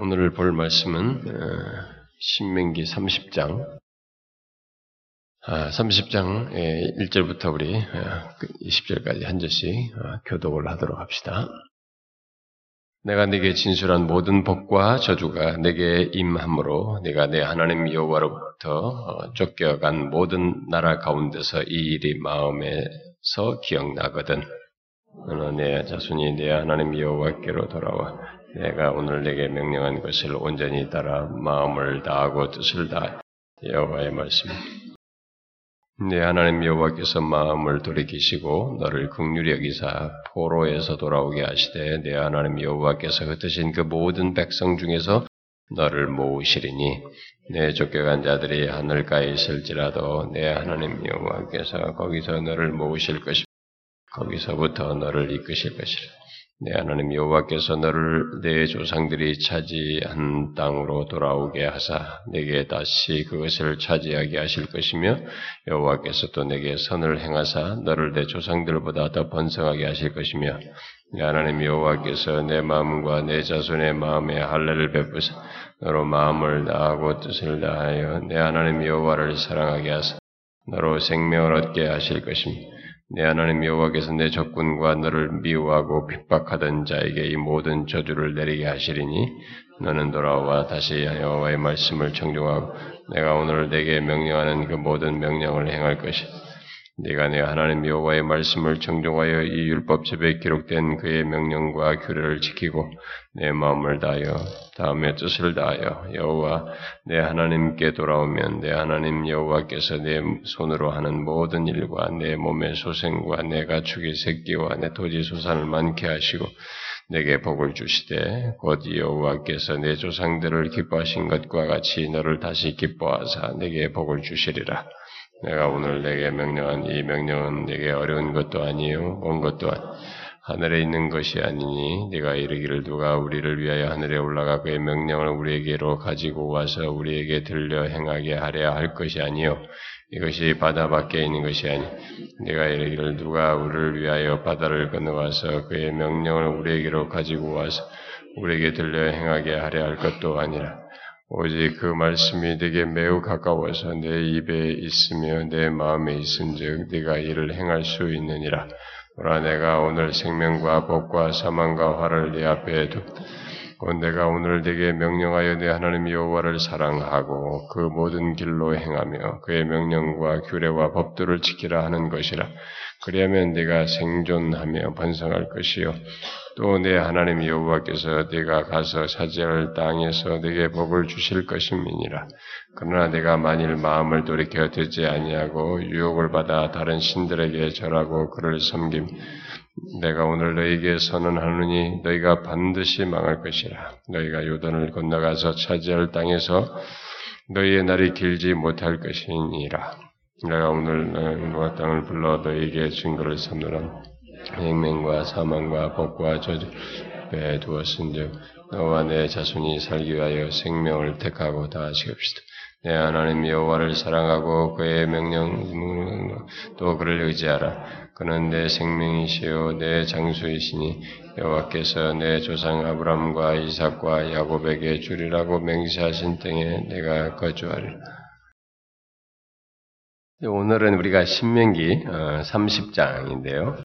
오늘 볼 말씀은 신명기 30장 30장 1절부터 우리 20절까지 한 절씩 교독을 하도록 합시다. 내가 네게 진술한 모든 복과 저주가 내게 임함으로 내가 내 하나님 여호와로부터 쫓겨간 모든 나라 가운데서 이 일이 마음에서 기억나거든. 너는 내 자손이 내 하나님 여호와께로 돌아와 내가 오늘 내게 명령한 것을 온전히 따라 마음을 다하고 뜻을 다 여호와의 말씀. 내 하나님 여호와께서 마음을 돌이키시고 너를 극률히 여기사 포로에서 돌아오게 하시되 내 하나님 여호와께서 흩으신 그 모든 백성 중에서 너를 모으시리니 내 쫓겨간 자들이 하늘가에 있을지라도 내 하나님 여호와께서 거기서 너를 모으실 것이며 거기서부터 너를 이끄실 것이라. 내 하나님 여호와께서 너를 내 조상들이 차지한 땅으로 돌아오게 하사 내게 다시 그것을 차지하게 하실 것이며 여호와께서 또 내게 선을 행하사 너를 내 조상들보다 더 번성하게 하실 것이며 내 하나님 여호와께서 내 마음과 내 자손의 마음에 할례를 베푸사 너로 마음을 다하고 뜻을 다하여 내 하나님 여호와를 사랑하게 하사 너로 생명을 얻게 하실 것입니다. 내 하나님 여호와께서 내 적군과 너를 미워하고 핍박하던 자에게 이 모든 저주를 내리게 하시리니 너는 돌아와 다시 여호와의 말씀을 청종하고 내가 오늘 내게 명령하는 그 모든 명령을 행할 것이다. 네가 내 하나님 여호와의 말씀을 정종하여 이 율법집에 기록된 그의 명령과 규례를 지키고 내 마음을 다하여 다음에 뜻을 다하여 여호와 내 하나님께 돌아오면 내 하나님 여호와께서 내 손으로 하는 모든 일과 내 몸의 소생과 내 가축의 새끼와 내 토지 소산을 많게 하시고 내게 복을 주시되 곧 여호와께서 내 조상들을 기뻐하신 것과 같이 너를 다시 기뻐하사 내게 복을 주시리라. 내가 오늘 내게 명령한 이 명령은 내게 어려운 것도 아니요 먼 것도 아니 하늘에 있는 것이 아니니 네가 이르기를 누가 우리를 위하여 하늘에 올라가 그의 명령을 우리에게로 가지고 와서 우리에게 들려 행하게 하려 할 것이 아니요 이것이 바다 밖에 있는 것이 아니 네가 이르기를 누가 우리를 위하여 바다를 건너와서 그의 명령을 우리에게로 가지고 와서 우리에게 들려 행하게 하려 할 것도 아니라 오직 그 말씀이 내게 매우 가까워서 내 입에 있으며 내 마음에 있은즉 네가 이를 행할 수 있느니라. 그러나 내가 오늘 생명과 복과 사망과 화를 네 앞에 두. 곧 내가 오늘 네게 명령하여 내 하나님 여호와를 사랑하고 그 모든 길로 행하며 그의 명령과 규례와 법도를 지키라 하는 것이라. 그리하면 네가 생존하며 번성할 것이요 또 내 하나님 여호와께서 네가 가서 차지할 땅에서 네게 복을 주실 것임이니라. 그러나 내가 만일 마음을 돌이켜 듣지 아니하고 유혹을 받아 다른 신들에게 절하고 그를 섬김 내가 오늘 너희에게 선언하느니 너희가 반드시 망할 것이라. 너희가 요단을 건너가서 차지할 땅에서 너희의 날이 길지 못할 것이니라. 내가 오늘 너희와 땅을 불러 너희에게 증거를 삼노라. 행맹과 사망과 복과 저주에 두었은즉 너와 내 자손이 살기 위하여 생명을 택하고 다하시옵시다. 내 하나님 여호와를 사랑하고 그의 명령 또 그를 의지하라. 그는 내 생명이시요 내 장수이시니 여호와께서 내 조상 아브람과 이삭과 야곱에게 주리라고 맹세하신 땅에 내가 거주하리라. 오늘은 우리가 신명기 30장인데요.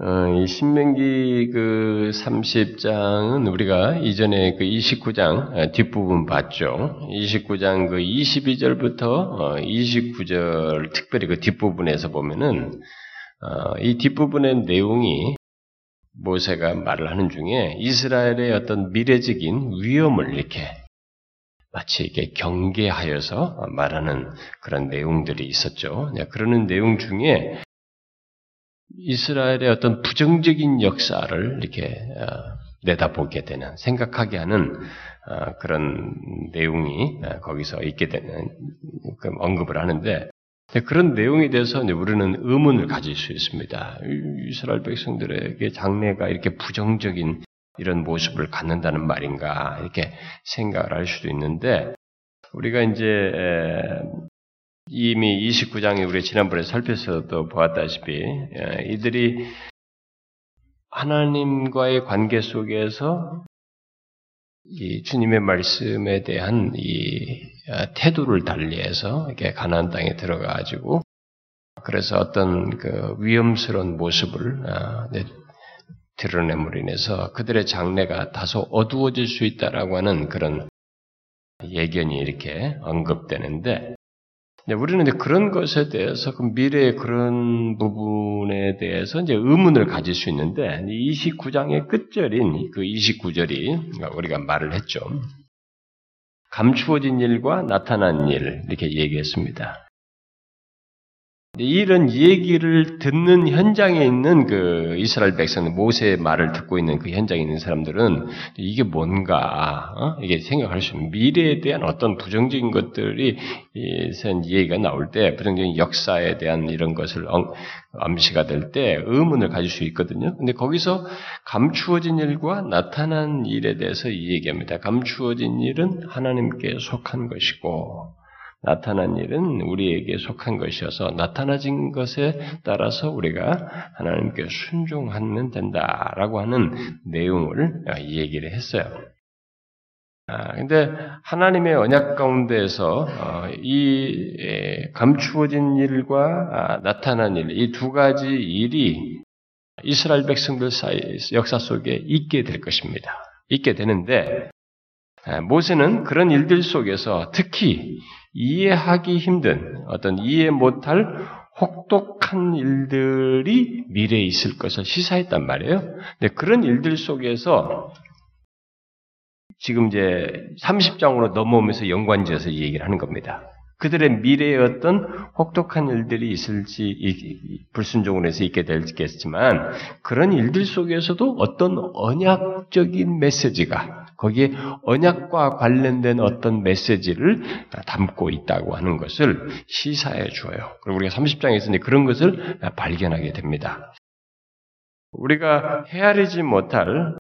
어, 이 신명기 그 30장은 우리가 이전에 그 29장 아, 뒷부분 봤죠. 29장 그 22절부터 29절 어, 특별히 그 뒷부분에서 보면은 어, 이 뒷부분의 내용이 모세가 말을 하는 중에 이스라엘의 어떤 미래적인 위험을 이렇게 마치 이렇게 경계하여서 말하는 그런 내용들이 있었죠. 그러는 내용 중에 이스라엘의 어떤 부정적인 역사를 이렇게 어, 내다보게 되는, 생각하게 하는 어, 그런 내용이 어, 거기서 있게 되는, 그 언급을 하는데, 그런 내용에 대해서 우리는 의문을 가질 수 있습니다. 이스라엘 백성들에게 장래가 이렇게 부정적인 이런 모습을 갖는다는 말인가, 이렇게 생각을 할 수도 있는데, 우리가 이제 이미 29장에 우리 지난번에 살펴서도 보았다시피 예, 이들이 하나님과의 관계 속에서 이 주님의 말씀에 대한 이 아, 태도를 달리해서 이렇게 가나안 땅에 들어가가지고 그래서 어떤 그 위험스러운 모습을 아, 드러냄으로 인해서 그들의 장래가 다소 어두워질 수 있다라고 하는 그런 예견이 이렇게 언급되는데 우리는 이제 그런 것에 대해서 그 미래의 그런 부분에 대해서 이제 의문을 가질 수 있는데 29장의 끝절인 그 29절이 우리가 말을 했죠. 감추어진 일과 나타난 일 이렇게 얘기했습니다. 이런 얘기를 듣는 현장에 있는 그 이스라엘 백성, 모세의 말을 듣고 있는 그 현장에 있는 사람들은 이게 뭔가, 어? 이게 생각할 수 있는 미래에 대한 어떤 부정적인 것들이 얘기가 나올 때, 부정적인 역사에 대한 이런 것을 암시가 될 때 의문을 가질 수 있거든요. 근데 거기서 감추어진 일과 나타난 일에 대해서 얘기합니다. 감추어진 일은 하나님께 속한 것이고, 나타난 일은 우리에게 속한 것이어서 나타나진 것에 따라서 우리가 하나님께 순종하면 된다라고 하는 내용을 얘기를 했어요. 아, 근데 하나님의 언약 가운데에서 어, 이 감추어진 일과 아, 나타난 일, 이 두 가지 일이 이스라엘 백성들 사이 역사 속에 있게 될 것입니다. 있게 되는데 모세는 그런 일들 속에서 특히 이해하기 힘든 어떤 이해 못할 혹독한 일들이 미래에 있을 것을 시사했단 말이에요. 근데 그런 일들 속에서 지금 이제 30장으로 넘어오면서 연관지어서 얘기를 하는 겁니다. 그들의 미래에 어떤 혹독한 일들이 있을지 불순종으로 해서 있게 되겠지만 그런 일들 속에서도 어떤 언약적인 메시지가 거기에 언약과 관련된 어떤 메시지를 담고 있다고 하는 것을 시사해 주어요. 그리고 우리가 30장에서 그런 것을 발견하게 됩니다. 우리가 헤아리지 못할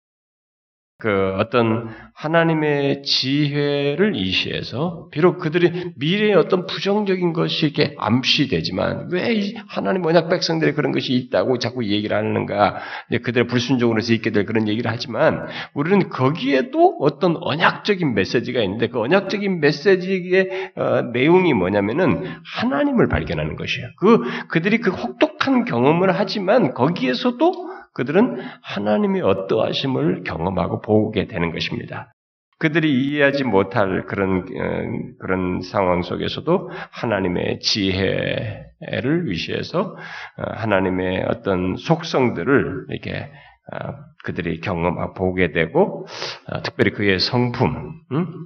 그 어떤 하나님의 지혜를 이시해서 비록 그들이 미래의 어떤 부정적인 것이 이렇게 암시되지만 왜 하나님 언약 백성들의 그런 것이 있다고 자꾸 얘기를 하는가 그들의 불순종으로 서 있게 될 그런 얘기를 하지만 우리는 거기에도 어떤 언약적인 메시지가 있는데 그 언약적인 메시지의 어, 내용이 뭐냐면은 하나님을 발견하는 것이에요. 그 그들이 그 혹독한 경험을 하지만 거기에서도 그들은 하나님의 어떠하심을 경험하고 보게 되는 것입니다. 그들이 이해하지 못할 그런 어, 그런 상황 속에서도 하나님의 지혜를 위시해서 어, 하나님의 어떤 속성들을 이렇게 아, 그들이 경험하고 보게 되고 아, 특별히 그의 성품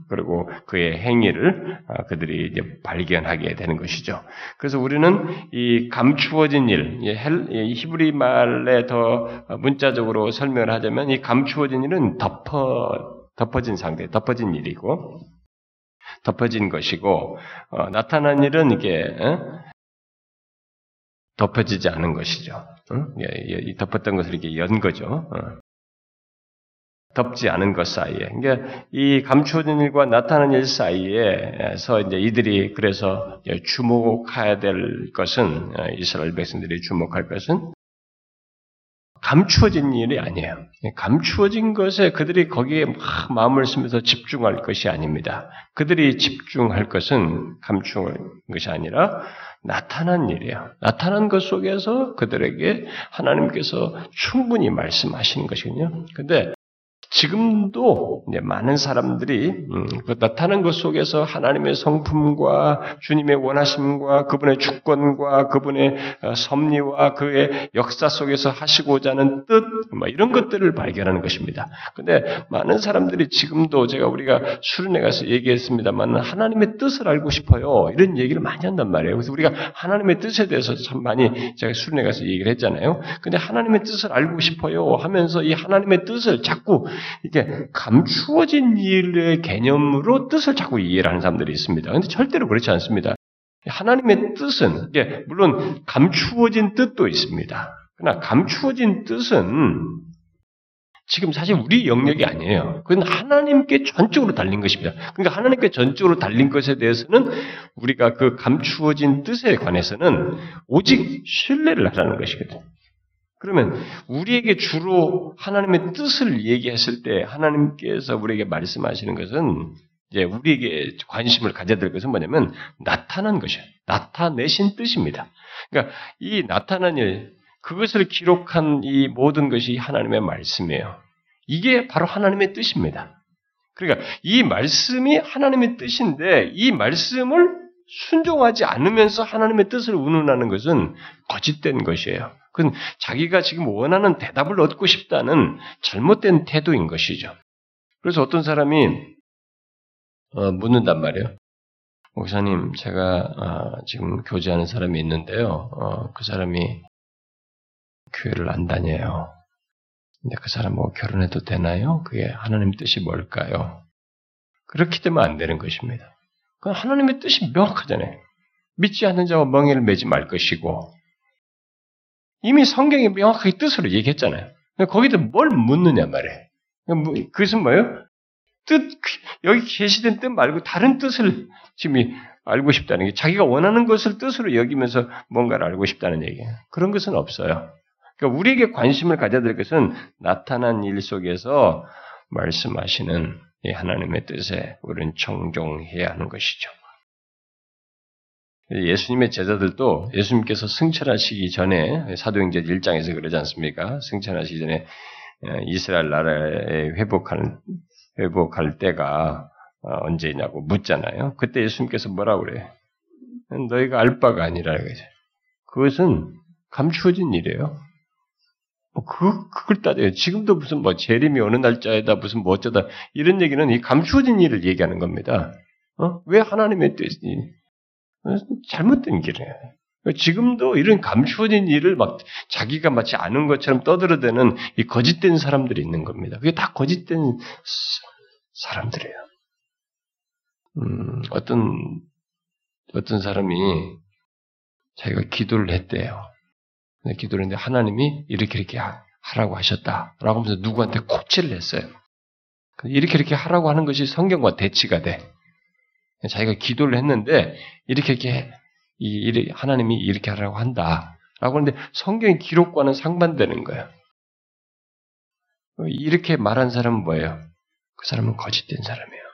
그리고 그의 행위를 아, 그들이 이제 발견하게 되는 것이죠. 그래서 우리는 이 감추어진 일, 히브리 말에 더 문자적으로 설명을 하자면 이 감추어진 일은 덮어 덮어진 상태, 덮어진 일이고 덮어진 것이고 어, 나타난 일은 이게 어? 덮어지지 않은 것이죠. 응? 예, 예, 덮었던 것을 이렇게 연 거죠. 어. 덮지 않은 것 사이에. 그러니까 이 감추어진 일과 나타난 일 사이에서 이제 이들이 그래서 주목해야 될 것은 어, 이스라엘 백성들이 주목할 것은 감추어진 일이 아니에요. 감추어진 것에 그들이 거기에 막 마음을 쓰면서 집중할 것이 아닙니다. 그들이 집중할 것은 감추는 것이 아니라 나타난 일이에요. 나타난 것 속에서 그들에게 하나님께서 충분히 말씀하시는 것이거든요. 근데 지금도 많은 사람들이 음, 그 나타난 것 속에서 하나님의 성품과 주님의 원하심과 그분의 주권과 그분의 어, 섭리와 그의 역사 속에서 하시고자 하는 뜻, 뭐 이런 것들을 발견하는 것입니다. 근데 많은 사람들이 지금도 제가 우리가 수련회 가서 얘기했습니다만 하나님의 뜻을 알고 싶어요. 이런 얘기를 많이 한단 말이에요. 그래서 우리가 하나님의 뜻에 대해서 참 많이 제가 수련회 가서 얘기를 했잖아요. 근데 하나님의 뜻을 알고 싶어요 하면서 이 하나님의 뜻을 자꾸 이게 감추어진 일의 개념으로 뜻을 자꾸 이해를 하는 사람들이 있습니다. 근데 절대로 그렇지 않습니다. 하나님의 뜻은 이게 물론 감추어진 뜻도 있습니다. 그러나 감추어진 뜻은 지금 사실 우리 영역이 아니에요. 그건 하나님께 전적으로 달린 것입니다. 그러니까 하나님께 전적으로 달린 것에 대해서는 우리가 그 감추어진 뜻에 관해서는 오직 신뢰를 하라는 것이거든요. 그러면 우리에게 주로 하나님의 뜻을 얘기했을 때 하나님께서 우리에게 말씀하시는 것은 이제 우리에게 관심을 가져야 될 것은 뭐냐면 나타난 것이에요. 나타내신 뜻입니다. 그러니까 이 나타난 일, 그것을 기록한 이 모든 것이 하나님의 말씀이에요. 이게 바로 하나님의 뜻입니다. 그러니까 이 말씀이 하나님의 뜻인데 이 말씀을 순종하지 않으면서 하나님의 뜻을 운운하는 것은 거짓된 것이에요. 그건 자기가 지금 원하는 대답을 얻고 싶다는 잘못된 태도인 것이죠. 그래서 어떤 사람이 어, 묻는단 말이에요. 목사님, 제가 어, 지금 교제하는 사람이 있는데요. 어, 그 사람이 교회를 안 다녀요. 근데 그 사람 뭐 결혼해도 되나요? 그게 하나님 뜻이 뭘까요? 그렇게 되면 안 되는 것입니다. 그 하나님의 뜻이 명확하잖아요. 믿지 않는 자와 멍해를 매지 말 것이고 이미 성경이 명확하게 뜻으로 얘기했잖아요. 거기도 뭘 묻느냐 말이에요. 뭐, 그것은 뭐예요? 뜻, 여기 계시된 뜻 말고 다른 뜻을 지금 알고 싶다는 게 자기가 원하는 것을 뜻으로 여기면서 뭔가를 알고 싶다는 얘기예요. 그런 것은 없어요. 그러니까 우리에게 관심을 가져야 될 것은 나타난 일 속에서 말씀하시는 하나님의 뜻에 우리는 정종해야 하는 것이죠. 예수님의 제자들도 예수님께서 승천하시기 전에 사도행전 1장에서 그러지 않습니까? 승천하시기 전에 어, 이스라엘 나라에 회복할 회복할 때가 어, 언제냐고 묻잖아요. 그때 예수님께서 뭐라고 그래? 너희가 알 바가 아니라 그죠. 그것은 감추어진 일이에요. 뭐 그, 그걸 따져요. 지금도 무슨 뭐 재림이 어느 날짜에다 무슨 뭐 어쩌다 이런 얘기는 이 감추어진 일을 얘기하는 겁니다. 어? 왜 하나님의 뜻이 잘못된 길이에요. 지금도 이런 감추어진 일을 막 자기가 마치 아는 것처럼 떠들어대는 이 거짓된 사람들이 있는 겁니다. 그게 다 거짓된 사람들이에요. 음, 어떤, 어떤 사람이 자기가 기도를 했대요. 기도를 했는데 하나님이 이렇게 이렇게 하라고 하셨다. 라고 하면서 누구한테 코치를 했어요. 이렇게 이렇게 하라고 하는 것이 성경과 대치가 돼. 자기가 기도를 했는데 이렇게 이렇게 이, 하나님이 이렇게 하라고 한다. 라고 하는데 성경의 기록과는 상반되는 거예요. 이렇게 말한 사람은 뭐예요? 그 사람은 거짓된 사람이에요.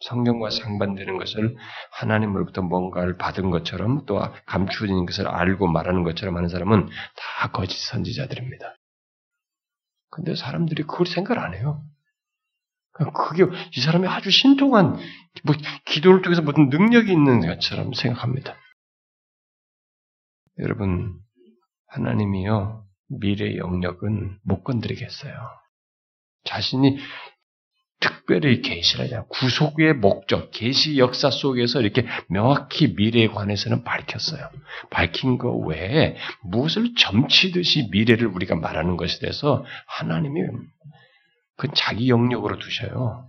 성경과 상반되는 것을 하나님으로부터 뭔가를 받은 것처럼 또 감추어진 것을 알고 말하는 것처럼 하는 사람은 다 거짓 선지자들입니다. 근데 사람들이 그걸 생각 안 해요. 그게 이 사람이 아주 신통한 뭐 기도를 통해서 무슨 능력이 있는 것처럼 생각합니다. 여러분 하나님이요 미래 영역은 못 건드리겠어요. 자신이 특별히 계시라냐 구속의 목적, 계시 역사 속에서 이렇게 명확히 미래에 관해서는 밝혔어요. 밝힌 거 외에 무엇을 점치듯이 미래를 우리가 말하는 것에 대해서 하나님이 그 자기 영역으로 두셔요.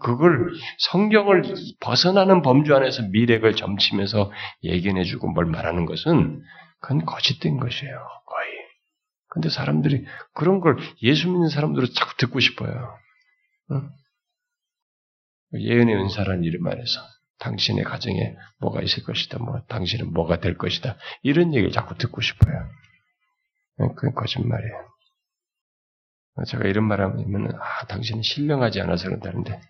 그걸 성경을 벗어나는 범주 안에서 미래를 점치면서 예견해주고 뭘 말하는 것은 그건 거짓된 것이에요. 거의. 근데 사람들이 그런 걸 예수 믿는 사람들은 자꾸 듣고 싶어요. 응? 예언의 은사라는 이름 안에서 당신의 가정에 뭐가 있을 것이다, 뭐 당신은 뭐가 될 것이다 이런 얘기를 자꾸 듣고 싶어요. 그건 거짓말이에요. 제가 이런 말 하면, 아, 당신은 신령하지 않아서 그런다는데,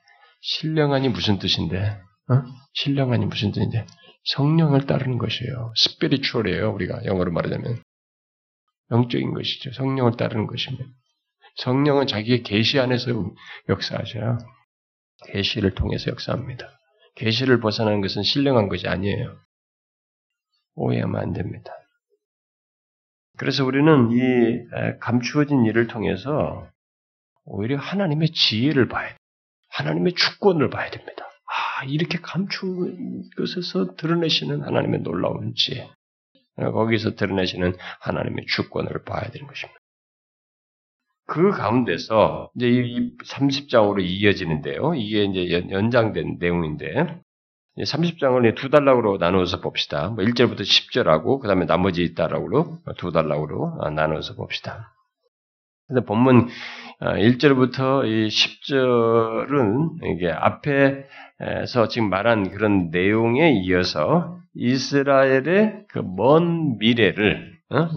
신령하니 무슨 뜻인데, 어? 신령하니 무슨 뜻인데, 성령을 따르는 것이에요. 스피리추얼이에요, 우리가 영어로 말하자면. 영적인 것이죠. 성령을 따르는 것입니다. 성령은 자기의 계시 안에서 역사하셔요. 계시를 통해서 역사합니다. 계시를 벗어나는 것은 신령한 것이 아니에요. 오해하면 안 됩니다. 그래서 우리는 이 감추어진 일을 통해서 오히려 하나님의 지혜를 봐야 돼. 하나님의 주권을 봐야 됩니다. 아, 이렇게 감춘 것에서 드러내시는 하나님의 놀라운 지혜. 거기서 드러내시는 하나님의 주권을 봐야 되는 것입니다. 그 가운데서 이제 이 30장으로 이어지는데요. 이게 이제 연장된 내용인데 30장을 두 단락으로 나누어서 봅시다. 뭐 1절부터 10절하고 그 다음에 나머지 단락으로 두 단락으로 나누어서 봅시다. 근데 본문 1절부터 어, 이 10절은 이게 앞에서 지금 말한 그런 내용에 이어서 이스라엘의 그 먼 미래를 어?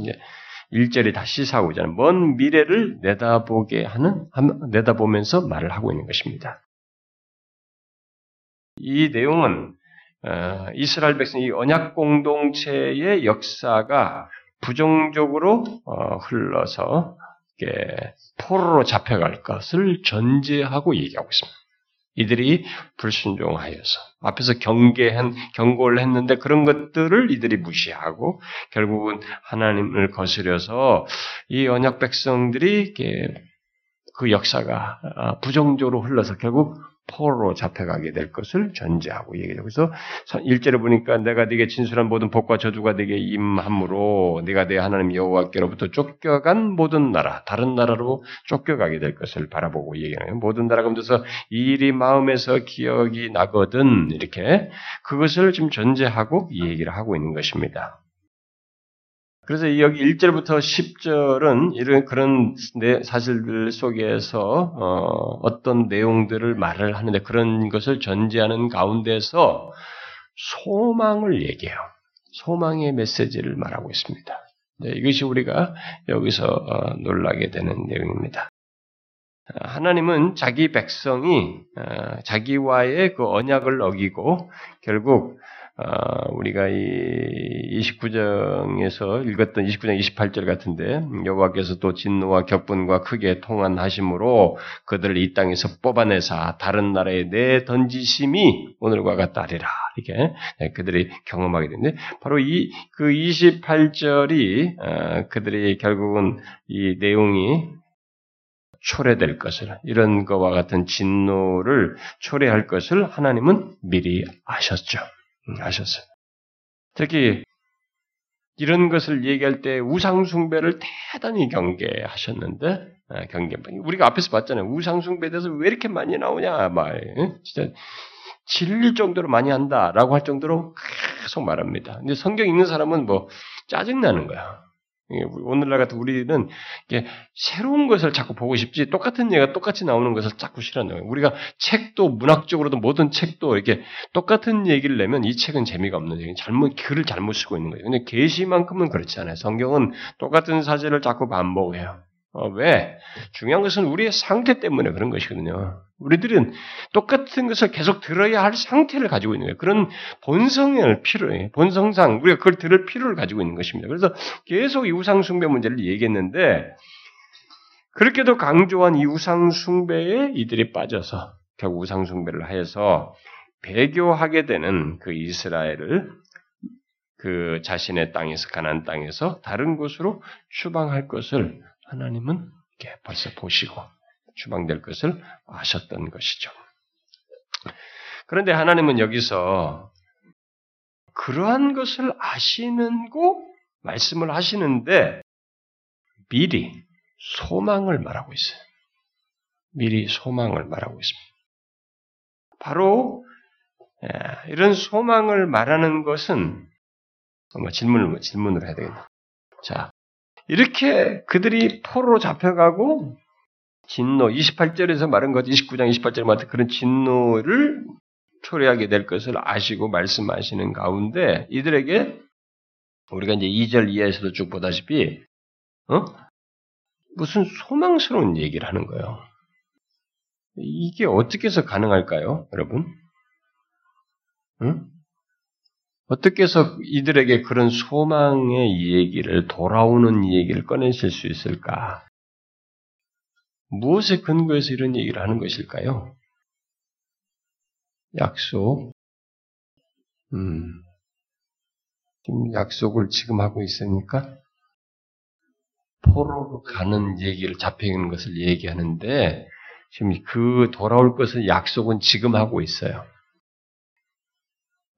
일절이 다 시사하고 있잖아요. 먼 미래를 내다보게 하는, 내다보면서 말을 하고 있는 것입니다. 이 내용은 어, 이스라엘 백성 이 언약 공동체의 역사가 부정적으로 어, 흘러서 포로로 잡혀갈 것을 전제하고 얘기하고 있습니다. 이들이 불순종하여서 앞에서 경계한 경고를 했는데 그런 것들을 이들이 무시하고 결국은 하나님을 거스려서 이 언약 백성들이 그 역사가 아, 부정적으로 흘러서 결국 포로로 잡혀가게 될 것을 전제하고 얘기해요. 그래서 1절에 보니까 내가 네게 진술한 모든 복과 저주가 네게 임함으로 네가 내 하나님 여호와께로부터 쫓겨간 모든 나라, 다른 나라로 쫓겨가게 될 것을 바라보고 얘기하는 모든 나라가 면서 이 일이 마음에서 기억이 나거든 이렇게 그것을 지금 전제하고 이 얘기를 하고 있는 것입니다. 그래서 여기 1절부터 10절은 이런 그런 사실들 속에서 어, 떤 내용들을 말을 하는데 그런 것을 전제하는 가운데서 소망을 얘기해요. 소망의 메시지를 말하고 있습니다. 네, 이것이 우리가 여기서 어, 놀라게 되는 내용입니다. 하나님은 자기 백성이 어, 자기와의 그 언약을 어기고 결국 아, 우리가 이 29장에서 읽었던 29장 28절 같은데 여호와께서 또 진노와 격분과 크게 통한하심으로 그들을 이 땅에서 뽑아내사 다른 나라에 내 던지심이 오늘과 같다리라 이렇게 네, 그들이 경험하게 되는데 바로 이 그 28절이 아, 그들이 결국은 이 내용이 초래될 것을 이런 것과 같은 진노를 초래할 것을 하나님은 미리 아셨죠. 아셨어요. 특히 이런 것을 얘기할 때 우상숭배를 대단히 경계하셨는데 아, 경계 우리가 앞에서 봤잖아요. 우상숭배에 대해서 왜 이렇게 많이 나오냐 말 진짜 질릴 정도로 많이 한다라고 할 정도로 계속 말합니다. 근데 성경 읽는 사람은 뭐 짜증 나는 거야. 오늘날 같은 우리는 새로운 것을 자꾸 보고 싶지 똑같은 얘가 똑같이 나오는 것을 자꾸 싫어하는 거예요. 우리가 책도 문학적으로도 모든 책도 이렇게 똑같은 얘기를 내면 이 책은 재미가 없는 얘기, 잘못 글을 잘못 쓰고 있는 거예요. 근데 계시만큼은 그렇지 않아요. 성경은 똑같은 사실을 자꾸 반복해요. 어, 왜? 중요한 것은 우리의 상태 때문에 그런 것이거든요. 우리들은 똑같은 것을 계속 들어야 할 상태를 가지고 있는 거예요. 그런 본성을 필요해. 본성상 우리가 그걸 들을 필요를 가지고 있는 것입니다. 그래서 계속 이 우상 숭배 문제를 얘기했는데 그렇게도 강조한 이 우상 숭배에 이들이 빠져서 결국 우상 숭배를 하여서 배교하게 되는 그 이스라엘을 그 자신의 땅에서 가난 땅에서 다른 곳으로 추방할 것을 하나님은 벌써 보시고 추방될 것을 아셨던 것이죠. 그런데 하나님은 여기서 그러한 것을 아시는고 말씀을 하시는데 미리 소망을 말하고 있어요. 미리 소망을 말하고 있습니다. 바로 예, 이런 소망을 말하는 것은 질문을 질문을 해야 되겠네. 자, 이렇게 그들이 포로로 잡혀가고 진노, 28절에서 말한 것, 29장 28절에 말한 그런 진노를 초래하게 될 것을 아시고 말씀하시는 가운데 이들에게 우리가 이제 2절 이하에서도 쭉 보다시피 어? 무슨 소망스러운 얘기를 하는 거예요. 이게 어떻게 해서 가능할까요, 여러분? 응? 어떻게 해서 이들에게 그런 소망의 얘기를, 돌아오는 얘기를 꺼내실 수 있을까? 무엇에 근거해서 이런 얘기를 하는 것일까요? 약속. 음. 지금 약속을 지금 하고 있으니까 포로로 가는 얘기를 잡혀있는 것을 얘기하는데 지금 그 돌아올 것을 약속은 지금 하고 있어요.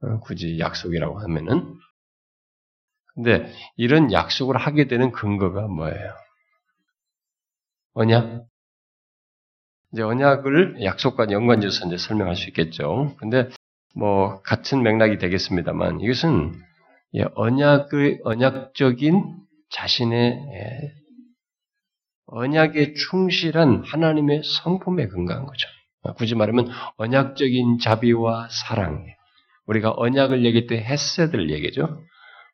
어, 굳이 약속이라고 하면은. 근데 이런 약속을 하게 되는 근거가 뭐예요? 언약? 이제 언약을 약속과 연관지어서 이제 설명할 수 있겠죠. 근데 뭐 같은 맥락이 되겠습니다만 이것은 언약의 언약적인 자신의 언약에 충실한 하나님의 성품에 근거한 거죠. 굳이 말하면 언약적인 자비와 사랑, 우리가 언약을 얘기할 때 헤세드를 얘기죠.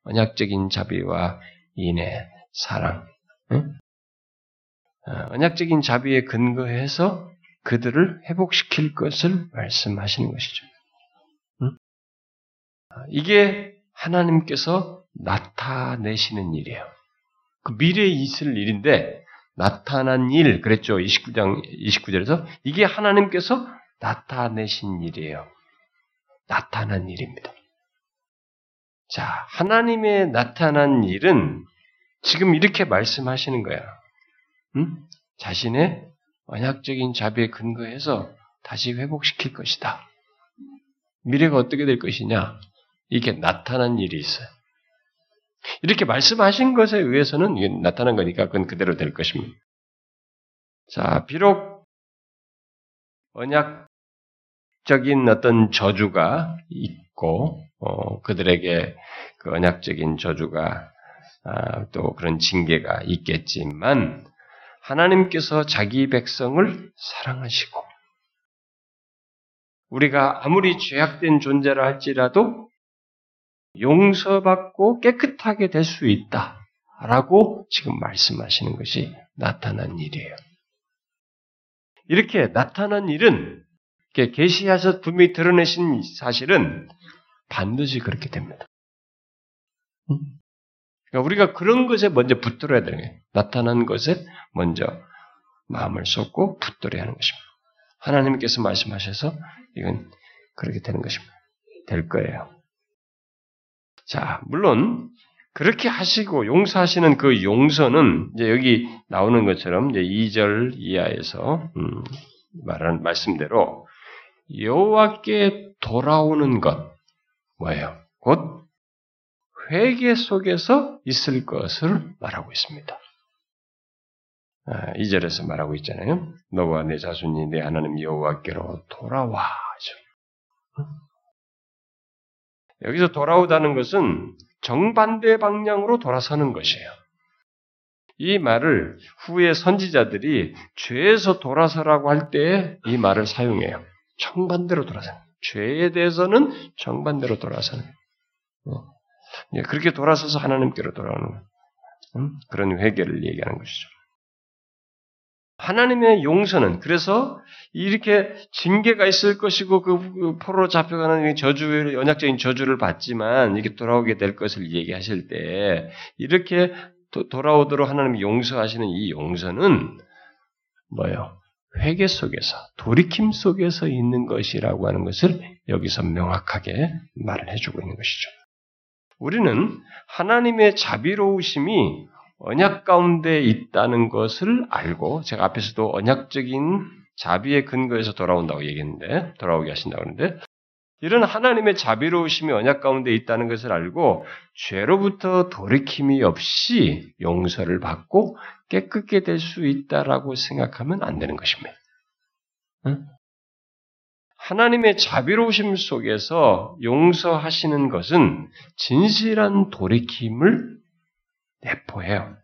언약적인 자비와 인애, 사랑. 응? 어, 언약적인 자비에 근거해서 그들을 회복시킬 것을 말씀하시는 것이죠. 응? 아, 이게 하나님께서 나타내시는 일이에요. 그 미래에 있을 일인데 나타난 일 그랬죠. 29장 29절에서 이게 하나님께서 나타내신 일이에요. 나타난 일입니다. 자, 하나님의 나타난 일은 지금 이렇게 말씀하시는 거야. 응? 자신의 언약적인 자비에 근거해서 다시 회복시킬 것이다. 미래가 어떻게 될 것이냐? 이게 나타난 일이 있어요. 이렇게 말씀하신 것에 의해서는 나타난 거니까 그건 그대로 될 것입니다. 자, 비록 언약 적인 어떤 저주가 있고 어, 그들에게 그 언약적인 저주가 아, 또 그런 징계가 있겠지만 하나님께서 자기 백성을 사랑하시고 우리가 아무리 죄악된 존재라 할지라도 용서받고 깨끗하게 될 수 있다 라고 지금 말씀하시는 것이 나타난 일이에요. 이렇게 나타난 일은 계시하셔 분명히 드러내신 사실은 반드시 그렇게 됩니다. 그러니까 우리가 그런 것에 먼저 붙들어야 되는 거예요. 나타난 것에 먼저 마음을 쏟고 붙들어야 하는 것입니다. 하나님께서 말씀하셔서 이건 그렇게 되는 것입니다. 될 거예요. 자, 물론 그렇게 하시고 용서하시는 그 용서는 이제 여기 나오는 것처럼 이제 2절 이하에서 음, 말한 말씀대로 여호와께 돌아오는 것 뭐예요? 곧 회개 속에서 있을 것을 말하고 있습니다. 아, 2절에서 말하고 있잖아요. 너와 내 자손이 내 하나님 여호와께로 돌아와. 여기서 돌아오다는 것은 정반대 방향으로 돌아서는 것이에요. 이 말을 후에 선지자들이 죄에서 돌아서라고 할 때 이 말을 사용해요. 정반대로 돌아서. 죄에 대해서는 정반대로 돌아서는. 어. 예, 그렇게 돌아서서 하나님께로 돌아오는 음? 그런 회개를 얘기하는 것이죠. 하나님의 용서는 그래서 이렇게 징계가 있을 것이고 그, 그 포로로 잡혀가는 저주를 연약적인 저주를 받지만 이렇게 돌아오게 될 것을 얘기하실 때 이렇게 도, 돌아오도록 하나님이 용서하시는 이 용서는 뭐요? 회개 속에서 돌이킴 속에서 있는 것이라고 하는 것을 여기서 명확하게 말을 해주고 있는 것이죠. 우리는 하나님의 자비로우심이 언약 가운데 있다는 것을 알고 제가 앞에서도 언약적인 자비의 근거에서 돌아온다고 얘기했는데 돌아오게 하신다고 하는데 이런 하나님의 자비로우심이 언약 가운데 있다는 것을 알고 죄로부터 돌이킴이 없이 용서를 받고 깨끗게 될 수 있다라고 생각하면 안 되는 것입니다. 응? 하나님의 자비로우심 속에서 용서하시는 것은 진실한 돌이킴을 내포해요.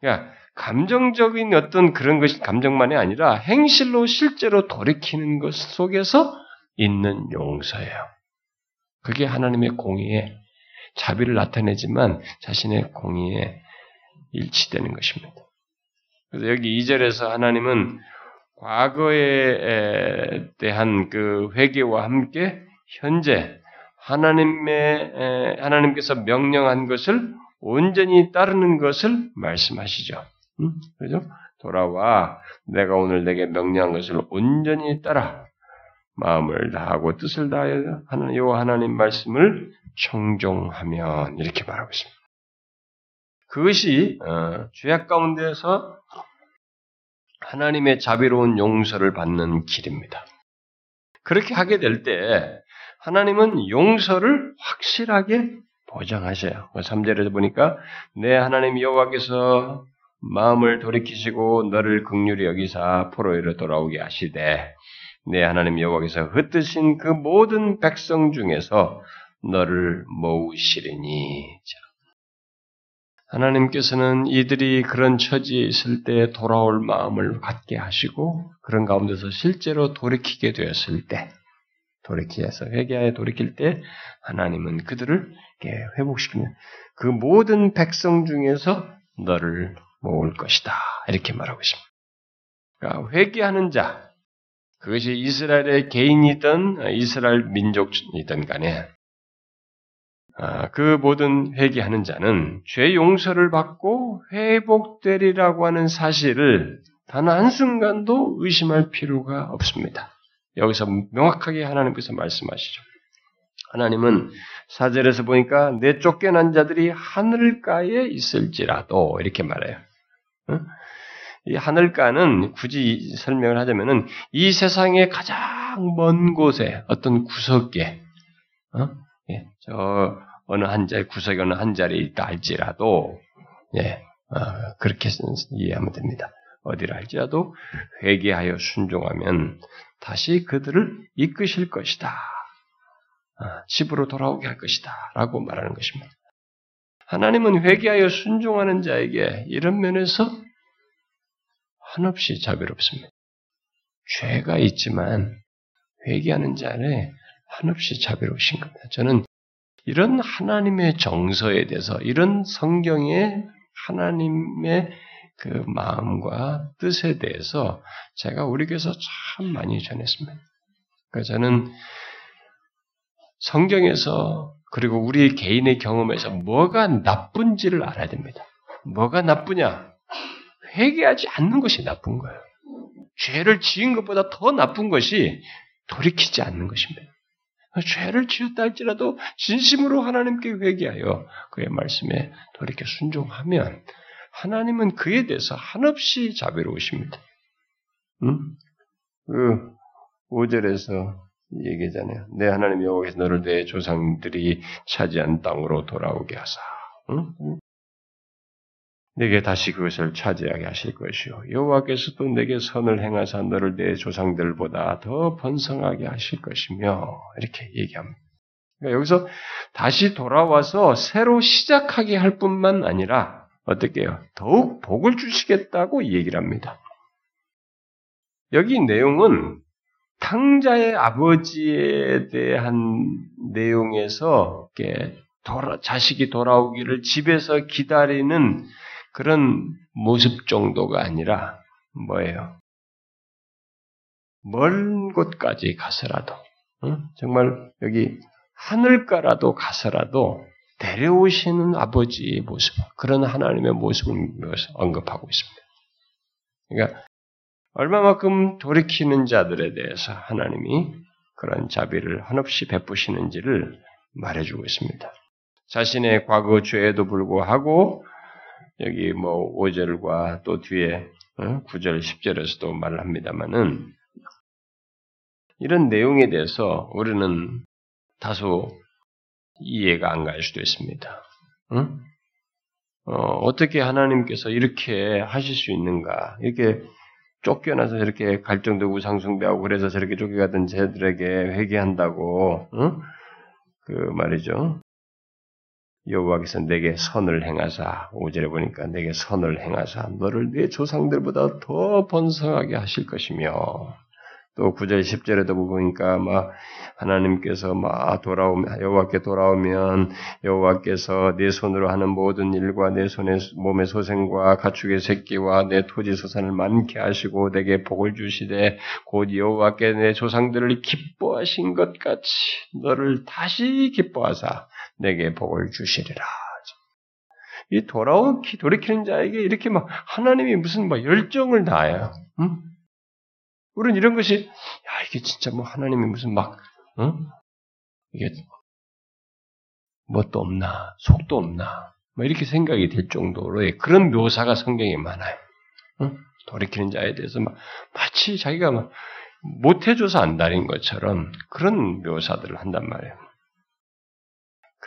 그러니까 감정적인 어떤 그런 것이 감정만이 아니라 행실로 실제로 돌이키는 것 속에서 있는 용서예요. 그게 하나님의 공의에 자비를 나타내지만 자신의 공의에 일치되는 것입니다. 그래서 여기 2절에서 하나님은 과거에 대한 그 회개와 함께 현재 하나님의 하나님께서 명령한 것을 온전히 따르는 것을 말씀하시죠. 음? 그죠? 돌아와 내가 오늘 내게 명령한 것을 온전히 따라 마음을 다하고 뜻을 다하여 하는 요 하나님 말씀을 청종하면 이렇게 말하고 있습니다. 그것이 어, 죄악 가운데서 하나님의 자비로운 용서를 받는 길입니다. 그렇게 하게 될 때 하나님은 용서를 확실하게 보장하셔요. 3절에서 보니까 내 하나님 여호와께서 마음을 돌이키시고 너를 극률히 여기사 포로에로 돌아오게 하시되 내 하나님 여호와께서 흩으신 그 모든 백성 중에서 너를 모으시리니 하나님께서는 이들이 그런 처지에 있을 때 돌아올 마음을 갖게 하시고 그런 가운데서 실제로 돌이키게 되었을 때 돌이키해서 회개하여 돌이킬 때 하나님은 그들을 회복시키면 그 모든 백성 중에서 너를 모을 것이다. 이렇게 말하고 있습니다. 그러니까 회개하는 자, 그것이 이스라엘의 개인이든 이스라엘 민족이든 간에 아, 그 모든 회개하는 자는 죄 용서를 받고 회복되리라고 하는 사실을 단 한순간도 의심할 필요가 없습니다. 여기서 명확하게 하나님께서 말씀하시죠. 하나님은 사절에서 보니까 내 쫓겨난 자들이 하늘가에 있을지라도 이렇게 말해요. 이 하늘가는 굳이 설명을 하자면은 이 세상의 가장 먼 곳에 어떤 구석에 어? 예, 저 어느 한 자리 구석에 어느 한 자리에 있다 할지라도 예, 어, 그렇게 이해하면 됩니다. 어디를 할지라도 회개하여 순종하면 다시 그들을 이끄실 것이다. 아, 집으로 돌아오게 할 것이다. 라고 말하는 것입니다. 하나님은 회개하여 순종하는 자에게 이런 면에서 한없이 자비롭습니다. 죄가 있지만 회개하는 자는 한없이 자비로우신 겁니다. 저는 이런 하나님의 정서에 대해서, 이런 성경의 하나님의 그 마음과 뜻에 대해서 제가 우리 교회에서 참 많이 전했습니다. 그러니까 저는 성경에서 그리고 우리 개인의 경험에서 뭐가 나쁜지를 알아야 됩니다. 뭐가 나쁘냐? 회개하지 않는 것이 나쁜 거예요. 죄를 지은 것보다 더 나쁜 것이 돌이키지 않는 것입니다. 죄를 지었다 할지라도 진심으로 하나님께 회개하여 그의 말씀에 돌이켜 순종하면 하나님은 그에 대해서 한없이 자비로우십니다. 응? 그 5절에서 얘기잖아요. 내 하나님 여호와께서 너를 내 조상들이 차지한 땅으로 돌아오게 하사. 응? 내게 다시 그것을 차지하게 하실 것이요 여호와께서도 내게 선을 행하사 너를 내 조상들보다 더 번성하게 하실 것이며 이렇게 얘기합니다. 그러니까 여기서 다시 돌아와서 새로 시작하게 할 뿐만 아니라 어떻게 해요? 더욱 복을 주시겠다고 얘기를 합니다. 여기 내용은 탕자의 아버지에 대한 내용에서 돌아, 자식이 돌아오기를 집에서 기다리는 그런 모습 정도가 아니라 뭐예요? 먼 곳까지 가서라도 응? 정말 여기 하늘가라도 가서라도 데려오시는 아버지의 모습, 그런 하나님의 모습을 언급하고 있습니다. 그러니까 얼마만큼 돌이키는 자들에 대해서 하나님이 그런 자비를 한없이 베푸시는지를 말해주고 있습니다. 자신의 과거 죄에도 불구하고 여기 뭐 5절과 또 뒤에 9절, 어? 10절에서도 말을 합니다만은 이런 내용에 대해서 우리는 다소 이해가 안 갈 수도 있습니다. 응? 어, 떻게 하나님께서 이렇게 하실 수 있는가? 이렇게 쫓겨나서 이렇게 갈정도 우상숭배하고 그래서 저렇게 쫓겨가던 쟤들에게 회개한다고, 응? 그 말이죠. 여호와께서 내게 선을 행하사. 5절에 보니까 내게 선을 행하사. 너를 내 조상들보다 더 번성하게 하실 것이며. 또 9절 10절에도 보니까 막 하나님께서 막 돌아오면 여호와께 돌아오면 여호와께서 내 손으로 하는 모든 일과 내 손의 몸의 소생과 가축의 새끼와 내 토지 소산을 많게 하시고 내게 복을 주시되 곧 여호와께 내 조상들을 기뻐하신 것 같이 너를 다시 기뻐하사 내게 복을 주시리라. 이 돌아오기 돌이키는 자에게 이렇게 막 하나님이 무슨 막 열정을 다해요. 응? 우리는 이런 것이 야 이게 진짜 뭐 하나님이 무슨 막 응? 이게 뭣도 없나 속도 없나 뭐 이렇게 생각이 될 정도로의 그런 묘사가 성경에 많아요. 응? 돌이키는 자에 대해서 막 마치 자기가 막 못해줘서 안달인 것처럼 그런 묘사들을 한단 말이에요.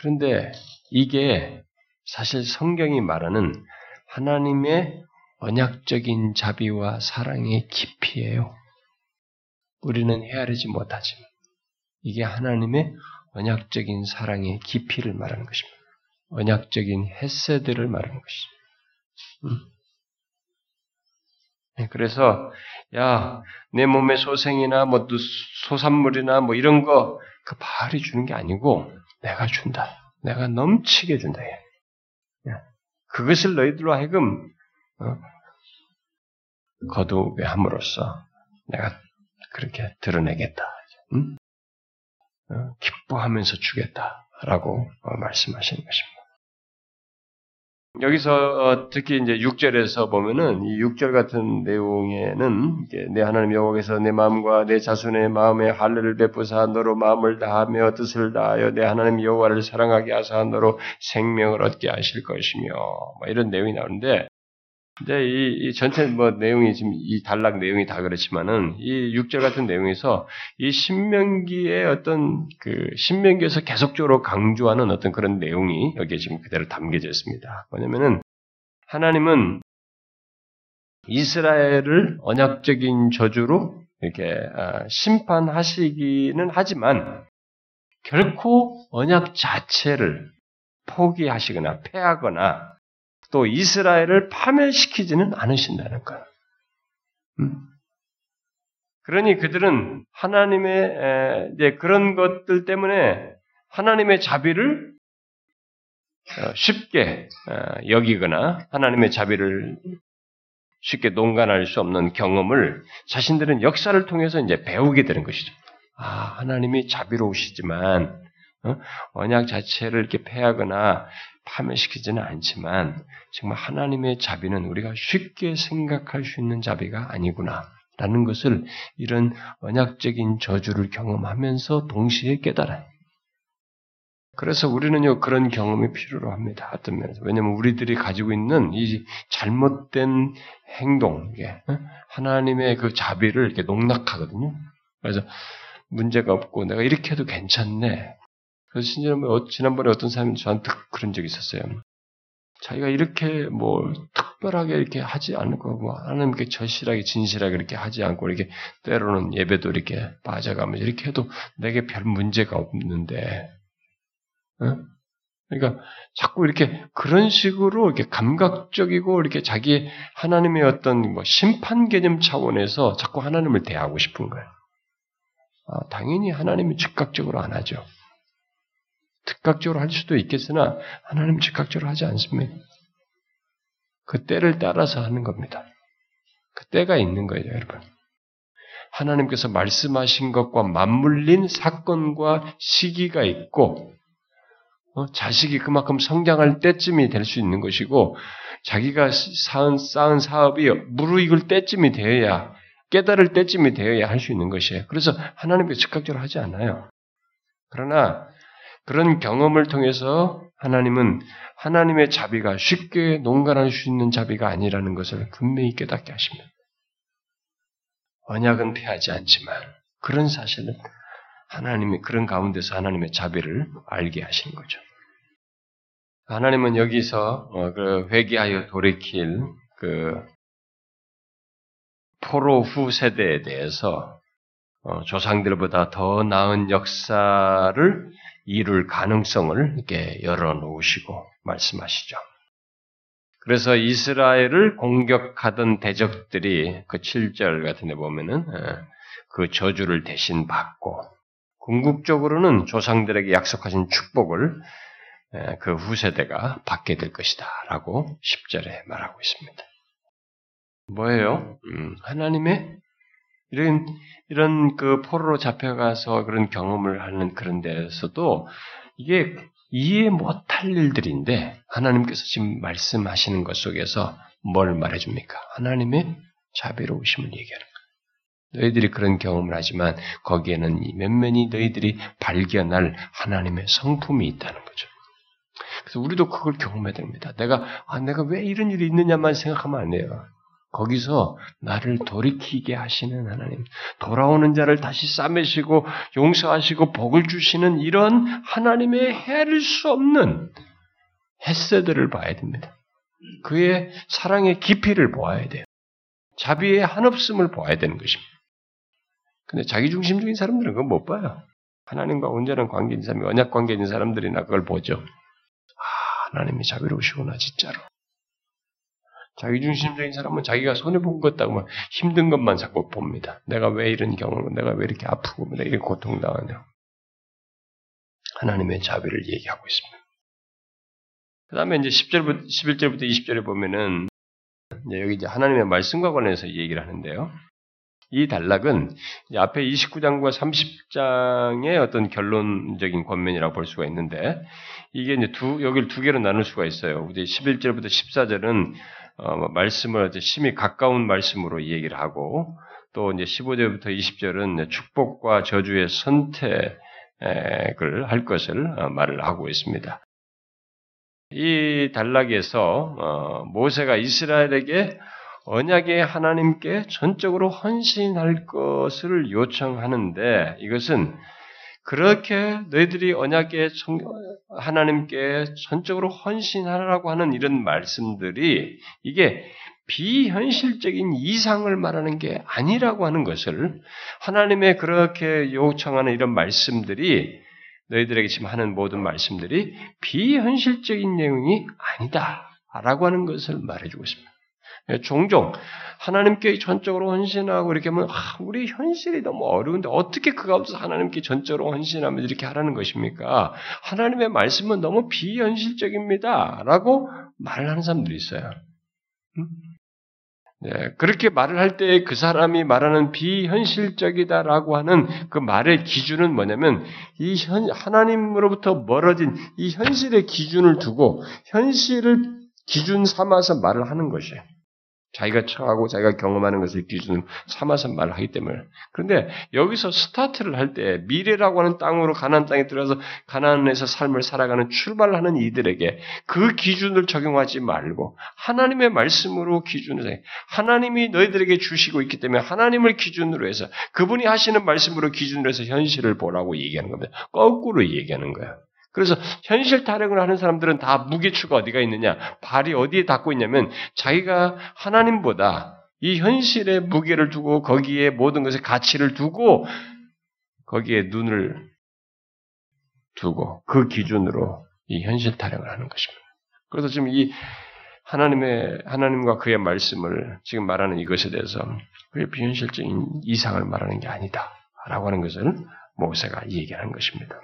그런데 이게 사실 성경이 말하는 하나님의 언약적인 자비와 사랑의 깊이에요. 우리는 헤아리지 못하지만 이게 하나님의 언약적인 사랑의 깊이를 말하는 것입니다. 언약적인 햇세들을 말하는 것입니다. 음. 네, 그래서 야 내 몸의 소생이나 뭐 소산물이나 뭐 이런 거 그 바알이 주는 게 아니고 내가 준다. 내가 넘치게 준다. 예. 그것을 너희들로 하여금 어, 거두게 함으로써 내가 그렇게 드러내겠다. 응? 어, 기뻐하면서 주겠다라고 어, 말씀하시는 것입니다. 여기서 어, 특히 이제 6절에서 보면은 이 6절 같은 내용에는 내 하나님 여호와께서 내 마음과 내 자손의 마음에 할례를 베푸사 너로 마음을 다하며 뜻을 다하여 내 하나님 여호와를 사랑하게 하사 너로 생명을 얻게 하실 것이며 뭐 이런 내용이 나오는데 근데 이, 이, 전체 뭐 내용이 지금 이 단락 내용이 다 그렇지만은 이 6절 같은 내용에서 이 신명기의 어떤 그 신명기에서 계속적으로 강조하는 어떤 그런 내용이 여기에 지금 그대로 담겨져 있습니다. 뭐냐면은 하나님은 이스라엘을 언약적인 저주로 이렇게 아, 심판하시기는 하지만 결코 언약 자체를 포기하시거나 패하거나 또 이스라엘을 파멸시키지는 않으신다는 것. 음. 그러니 그들은 하나님의 이제 그런 것들 때문에 하나님의 자비를 어, 쉽게 어, 여기거나 하나님의 자비를 쉽게 농간할 수 없는 경험을 자신들은 역사를 통해서 이제 배우게 되는 것이죠. 아, 하나님이 자비로우시지만 어? 언약 자체를 이렇게 패하거나 파멸시키지는 않지만 정말 하나님의 자비는 우리가 쉽게 생각할 수 있는 자비가 아니구나. 라는 것을 이런 언약적인 저주를 경험하면서 동시에 깨달아요. 그래서 우리는요, 그런 경험이 필요로 합니다. 어떤 면에서. 왜냐하면 우리들이 가지고 있는 이 잘못된 행동, 이게, 어? 하나님의 그 자비를 이렇게 농락하거든요. 그래서 문제가 없고 내가 이렇게 해도 괜찮네. 그래서 지난번에 어떤 사람이 저한테 그런 적이 있었어요. 자기가 이렇게 뭐 특별하게 이렇게 하지 않고 뭐 하나님께 절실하게 진실하게 이렇게 하지 않고 이렇게 때로는 예배도 이렇게 빠져가면서 이렇게 해도 내게 별 문제가 없는데, 어? 그러니까 자꾸 이렇게 그런 식으로 이렇게 감각적이고 이렇게 자기 하나님의 어떤 뭐 심판 개념 차원에서 자꾸 하나님을 대하고 싶은 거예요. 아, 당연히 하나님이 즉각적으로 안 하죠. 즉각적으로 할 수도 있겠으나 하나님은 즉각적으로 하지 않습니다. 그 때를 따라서 하는 겁니다. 그 때가 있는 거예요, 여러분. 하나님께서 말씀하신 것과 맞물린 사건과 시기가 있고, 어, 자식이 그만큼 성장할 때쯤이 될 수 있는 것이고, 자기가 쌓은, 쌓은 사업이 무르익을 때쯤이 되어야, 깨달을 때쯤이 되어야 할 수 있는 것이에요. 그래서 하나님께서 즉각적으로 하지 않아요. 그러나 그런 경험을 통해서 하나님은 하나님의 자비가 쉽게 농간할 수 있는 자비가 아니라는 것을 분명히 깨닫게 하십니다. 언약은 피하지 않지만 그런 사실은 하나님이 그런 가운데서 하나님의 자비를 알게 하신 거죠. 하나님은 여기서 어, 그 회개하여 돌이킬 그 포로 후 세대에 대해서 어, 조상들보다 더 나은 역사를 이룰 가능성을 이렇게 열어놓으시고 말씀하시죠. 그래서 이스라엘을 공격하던 대적들이 그 7절 같은 데 보면은 어, 그 저주를 대신 받고 궁극적으로는 조상들에게 약속하신 축복을 그 후세대가 받게 될 것이다. 라고 10절에 말하고 있습니다. 뭐예요? 음, 하나님의 이런, 이런 그 포로로 잡혀가서 그런 경험을 하는 그런 데서도 이게 이해 못할 일들인데 하나님께서 지금 말씀하시는 것 속에서 뭘 말해줍니까? 하나님의 자비로우심을 얘기하는 거예요. 너희들이 그런 경험을 하지만 거기에는 면면히 너희들이 발견할 하나님의 성품이 있다는 거죠. 그래서 우리도 그걸 경험해야 됩니다. 내가 아 내가 왜 이런 일이 있느냐만 생각하면 안 돼요. 거기서 나를 돌이키게 하시는 하나님, 돌아오는 자를 다시 싸매시고 용서하시고 복을 주시는 이런 하나님의 해를 수 없는 햇새들을 봐야 됩니다. 그의 사랑의 깊이를 보아야 돼요. 자비의 한없음을 보아야 되는 것입니다. 근데 자기중심적인 사람들은 그건 못 봐요. 하나님과 온전한 관계 있는 사람이 언약 관계 있는 사람들이나 그걸 보죠. 아, 하나님이 자비로우시구나, 진짜로. 자기중심적인 사람은 자기가 손해본 것 같다고 막 힘든 것만 자꾸 봅니다. 내가 왜 이런 경험을, 내가 왜 이렇게 아프고, 내가 이렇게 고통당하냐. 하나님의 자비를 얘기하고 있습니다. 그 다음에 이제 10절부터, 11절부터 20절에 보면은, 이제 여기 이제 하나님의 말씀과 관련해서 얘기를 하는데요. 이 단락은 앞에 29장과 30장의 어떤 결론적인 권면이라고 볼 수가 있는데, 이게 이제 두, 여기를 두 개로 나눌 수가 있어요. 이제 11절부터 14절은, 어, 말씀을 심히 가까운 말씀으로 얘기를 하고, 또 이제 15절부터 20절은 축복과 저주의 선택을 할 것을 어, 말을 하고 있습니다. 이 단락에서 어, 모세가 이스라엘에게 언약의 하나님께 전적으로 헌신할 것을 요청하는데 이것은 그렇게 너희들이 언약의 하나님께 전적으로 헌신하라고 하는 이런 말씀들이 이게 비현실적인 이상을 말하는 게 아니라고 하는 것을 하나님의 그렇게 요청하는 이런 말씀들이 너희들에게 지금 하는 모든 말씀들이 비현실적인 내용이 아니다라고 하는 것을 말해주고 있습니다. 예, 종종 하나님께 전적으로 헌신하고 이렇게 하면 아, 우리 현실이 너무 어려운데 어떻게 그 가운데서 하나님께 전적으로 헌신하면 이렇게 하라는 것입니까? 하나님의 말씀은 너무 비현실적입니다라고 말을 하는 사람들이 있어요. 음? 네, 그렇게 말을 할 때 그 사람이 말하는 비현실적이다라고 하는 그 말의 기준은 뭐냐면 이 현, 하나님으로부터 멀어진 이 현실의 기준을 두고 현실을 기준 삼아서 말을 하는 것이에요. 자기가 처하고 자기가 경험하는 것을 기준으로 삼아서 말을 하기 때문에. 그런데 여기서 스타트를 할 때 미래라고 하는 땅으로 가나안 땅에 들어가서 가나안에서 삶을 살아가는 출발을 하는 이들에게 그 기준을 적용하지 말고 하나님의 말씀으로 기준을 해. 하나님이 너희들에게 주시고 있기 때문에 하나님을 기준으로 해서 그분이 하시는 말씀으로 기준으로 해서 현실을 보라고 얘기하는 겁니다. 거꾸로 얘기하는 거예요. 그래서 현실 타령을 하는 사람들은 다 무게추가 어디가 있느냐? 발이 어디에 닿고 있냐면 자기가 하나님보다 이 현실의 무게를 두고 거기에 모든 것의 가치를 두고 거기에 눈을 두고 그 기준으로 이 현실 타령을 하는 것입니다. 그래서 지금 이 하나님의 하나님과 그의 말씀을 지금 말하는 이것에 대해서 그의 비현실적인 이상을 말하는 게 아니다라고 하는 것을 모세가 얘기하는 것입니다.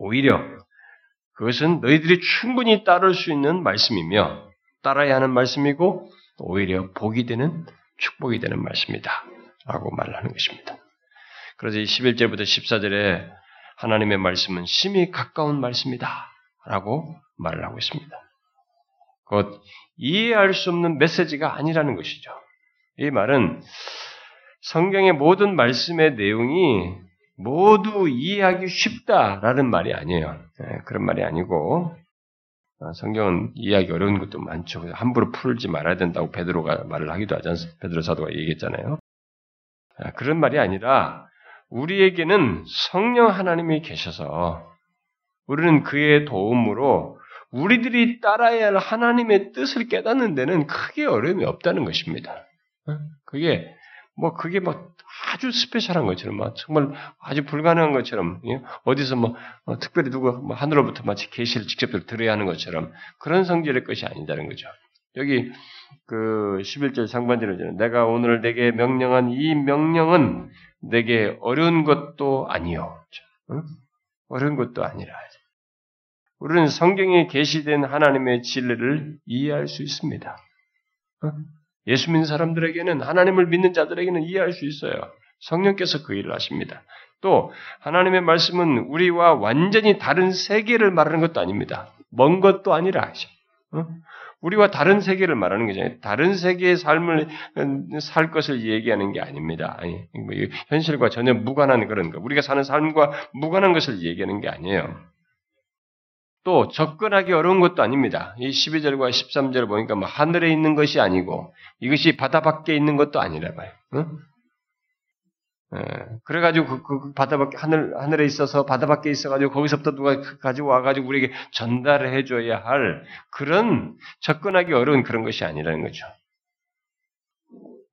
오히려 그것은 너희들이 충분히 따를 수 있는 말씀이며 따라야 하는 말씀이고 오히려 복이 되는 축복이 되는 말씀이다. 라고 말을 하는 것입니다. 그래서 이 11절부터 14절에 하나님의 말씀은 심히 가까운 말씀이다. 라고 말을 하고 있습니다. 곧 이해할 수 없는 메시지가 아니라는 것이죠. 이 말은 성경의 모든 말씀의 내용이 모두 이해하기 쉽다라는 말이 아니에요. 네, 그런 말이 아니고 어, 성경은 이해하기 어려운 것도 많죠. 함부로 풀지 말아야 된다고 베드로가 말을 하기도 하지 않습니까? 베드로 사도가 얘기했잖아요. 아, 그런 말이 아니라 우리에게는 성령 하나님이 계셔서 우리는 그의 도움으로 우리들이 따라야 할 하나님의 뜻을 깨닫는 데는 크게 어려움이 없다는 것입니다. 어? 그게 뭐 그게 뭐 아주 스페셜한 것처럼, 막 정말 아주 불가능한 것처럼, 예? 어디서 뭐 어, 특별히 누구 뭐 하늘로부터 마치 계시를 직접 들어야 하는 것처럼 그런 성질의 것이 아니다는 거죠. 여기 그 11절 상반절에는 내가 오늘 내게 명령한 이 명령은 내게 어려운 것도 아니요. 응? 어려운 것도 아니라. 우리는 성경에 계시된 하나님의 진리를 이해할 수 있습니다. 응? 예수 믿는 사람들에게는 하나님을 믿는 자들에게는 이해할 수 있어요. 성령께서 그 일을 하십니다. 또 하나님의 말씀은 우리와 완전히 다른 세계를 말하는 것도 아닙니다. 먼 것도 아니라? 우리와 다른 세계를 말하는 거잖아요. 다른 세계의 삶을 살 것을 얘기하는 게 아닙니다. 아니, 뭐 현실과 전혀 무관한 그런 거. 우리가 사는 삶과 무관한 것을 얘기하는 게 아니에요. 또 접근하기 어려운 것도 아닙니다. 이 12절과 13절 보니까 뭐 하늘에 있는 것이 아니고 이것이 바다 밖에 있는 것도 아니라 봐요. 어? 예, 그래가지고 그, 그, 그 바다 밖에 하늘 하늘에 있어서 바다 밖에 있어가지고 거기서부터 누가 가지고 와가지고 우리에게 전달을 해줘야 할 그런 접근하기 어려운 그런 것이 아니라는 거죠.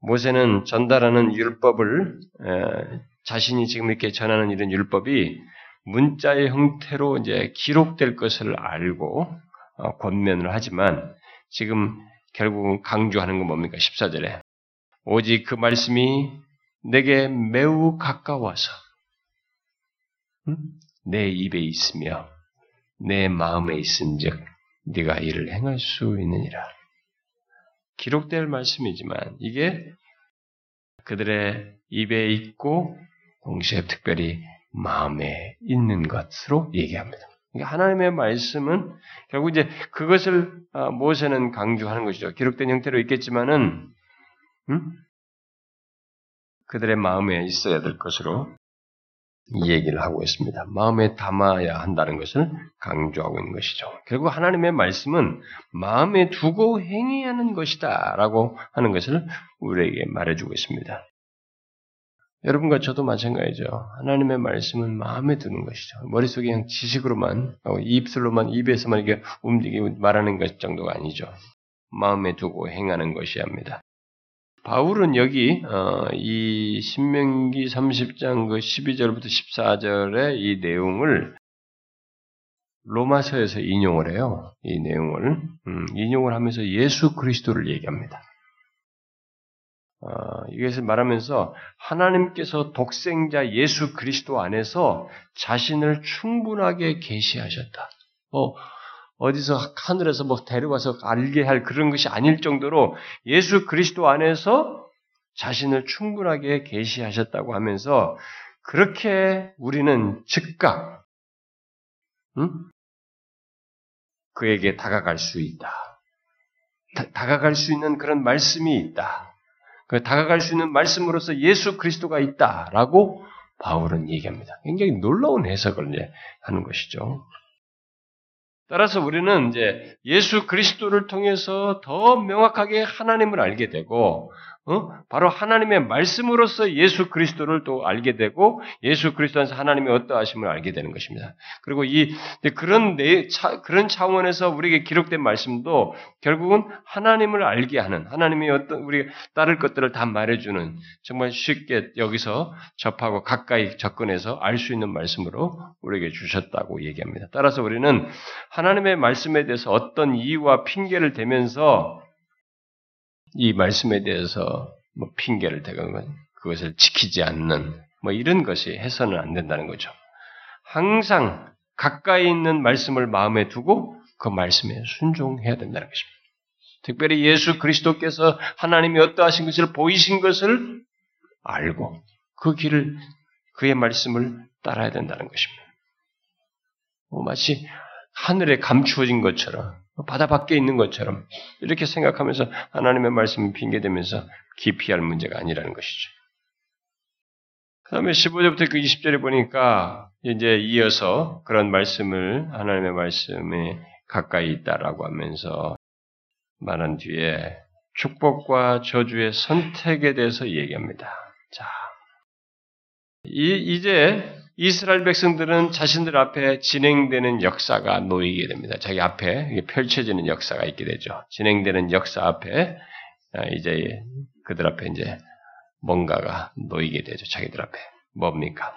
모세는 전달하는 율법을 에, 자신이 지금 이렇게 전하는 이런 율법이 문자의 형태로 이제 기록될 것을 알고 어, 권면을 하지만 지금 결국은 강조하는 건 뭡니까? 14절에 오직 그 말씀이 내게 매우 가까워서 내 입에 있으며 내 마음에 있은즉 네가 이를 행할 수 있느니라. 기록될 말씀이지만 이게 그들의 입에 있고 동시에 특별히 마음에 있는 것으로 얘기합니다. 그러니까 하나님의 말씀은 결국 이제 그것을 아, 모세는 강조하는 것이죠. 기록된 형태로 있겠지만은 음? 그들의 마음에 있어야 될 것으로 이 얘기를 하고 있습니다. 마음에 담아야 한다는 것을 강조하고 있는 것이죠. 결국 하나님의 말씀은 마음에 두고 행해야 하는 것이다 라고 하는 것을 우리에게 말해주고 있습니다. 여러분과 저도 마찬가지죠. 하나님의 말씀은 마음에 드는 것이죠. 머릿속에 그냥 지식으로만, 입술로만, 입에서만 이게 움직이고 말하는 것 정도가 아니죠. 마음에 두고 행하는 것이야 합니다. 바울은 여기 어, 이 신명기 30장 그 12절부터 14절의 이 내용을 로마서에서 인용을 해요. 이 내용을 음, 인용을 하면서 예수 그리스도를 얘기합니다. 어, 이것을 말하면서 하나님께서 독생자 예수 그리스도 안에서 자신을 충분하게 계시하셨다. 뭐 어디서 하늘에서 뭐 데려와서 알게 할 그런 것이 아닐 정도로 예수 그리스도 안에서 자신을 충분하게 계시하셨다고 하면서 그렇게 우리는 즉각 응? 그에게 다가갈 수 있다. 다, 가갈수 있는 그런 말씀이 있다. 그 다가갈 수 있는 말씀으로서 예수 그리스도가 있다라고 바울은 얘기합니다. 굉장히 놀라운 해석을 이제 하는 것이죠. 따라서 우리는 이제 예수 그리스도를 통해서 더 명확하게 하나님을 알게 되고 어? 바로 하나님의 말씀으로서 예수 그리스도를 또 알게 되고 예수 그리스도 안에서 하나님의 어떠하심을 알게 되는 것입니다. 그리고 이 그런 내 차, 그런 차원에서 우리에게 기록된 말씀도 결국은 하나님을 알게 하는 하나님이 어떤 우리 따를 것들을 다 말해주는 정말 쉽게 여기서 접하고 가까이 접근해서 알 수 있는 말씀으로 우리에게 주셨다고 얘기합니다. 따라서 우리는 하나님의 말씀에 대해서 어떤 이유와 핑계를 대면서 이 말씀에 대해서 뭐 핑계를 대거나 그것을 지키지 않는 뭐 이런 것이 해서는 안 된다는 거죠. 항상 가까이 있는 말씀을 마음에 두고 그 말씀에 순종해야 된다는 것입니다. 특별히 예수 그리스도께서 하나님이 어떠하신 것을 보이신 것을 알고 그 길을 그의 말씀을 따라야 된다는 것입니다. 뭐 마치 하늘에 감추어진 것처럼 바다 밖에 있는 것처럼 이렇게 생각하면서 하나님의 말씀을 핑계대면서 기피할 문제가 아니라는 것이죠. 그 다음에 15절부터 그 20절에 보니까 이제 이어서 그런 말씀을 하나님의 말씀에 가까이 있다라고 하면서 말한 뒤에 축복과 저주의 선택에 대해서 얘기합니다. 자, 이, 이제 이스라엘 백성들은 자신들 앞에 진행되는 역사가 놓이게 됩니다. 자기 앞에 펼쳐지는 역사가 있게 되죠. 진행되는 역사 앞에 아, 이제 그들 앞에 이제 뭔가가 놓이게 되죠. 자기들 앞에 뭡니까?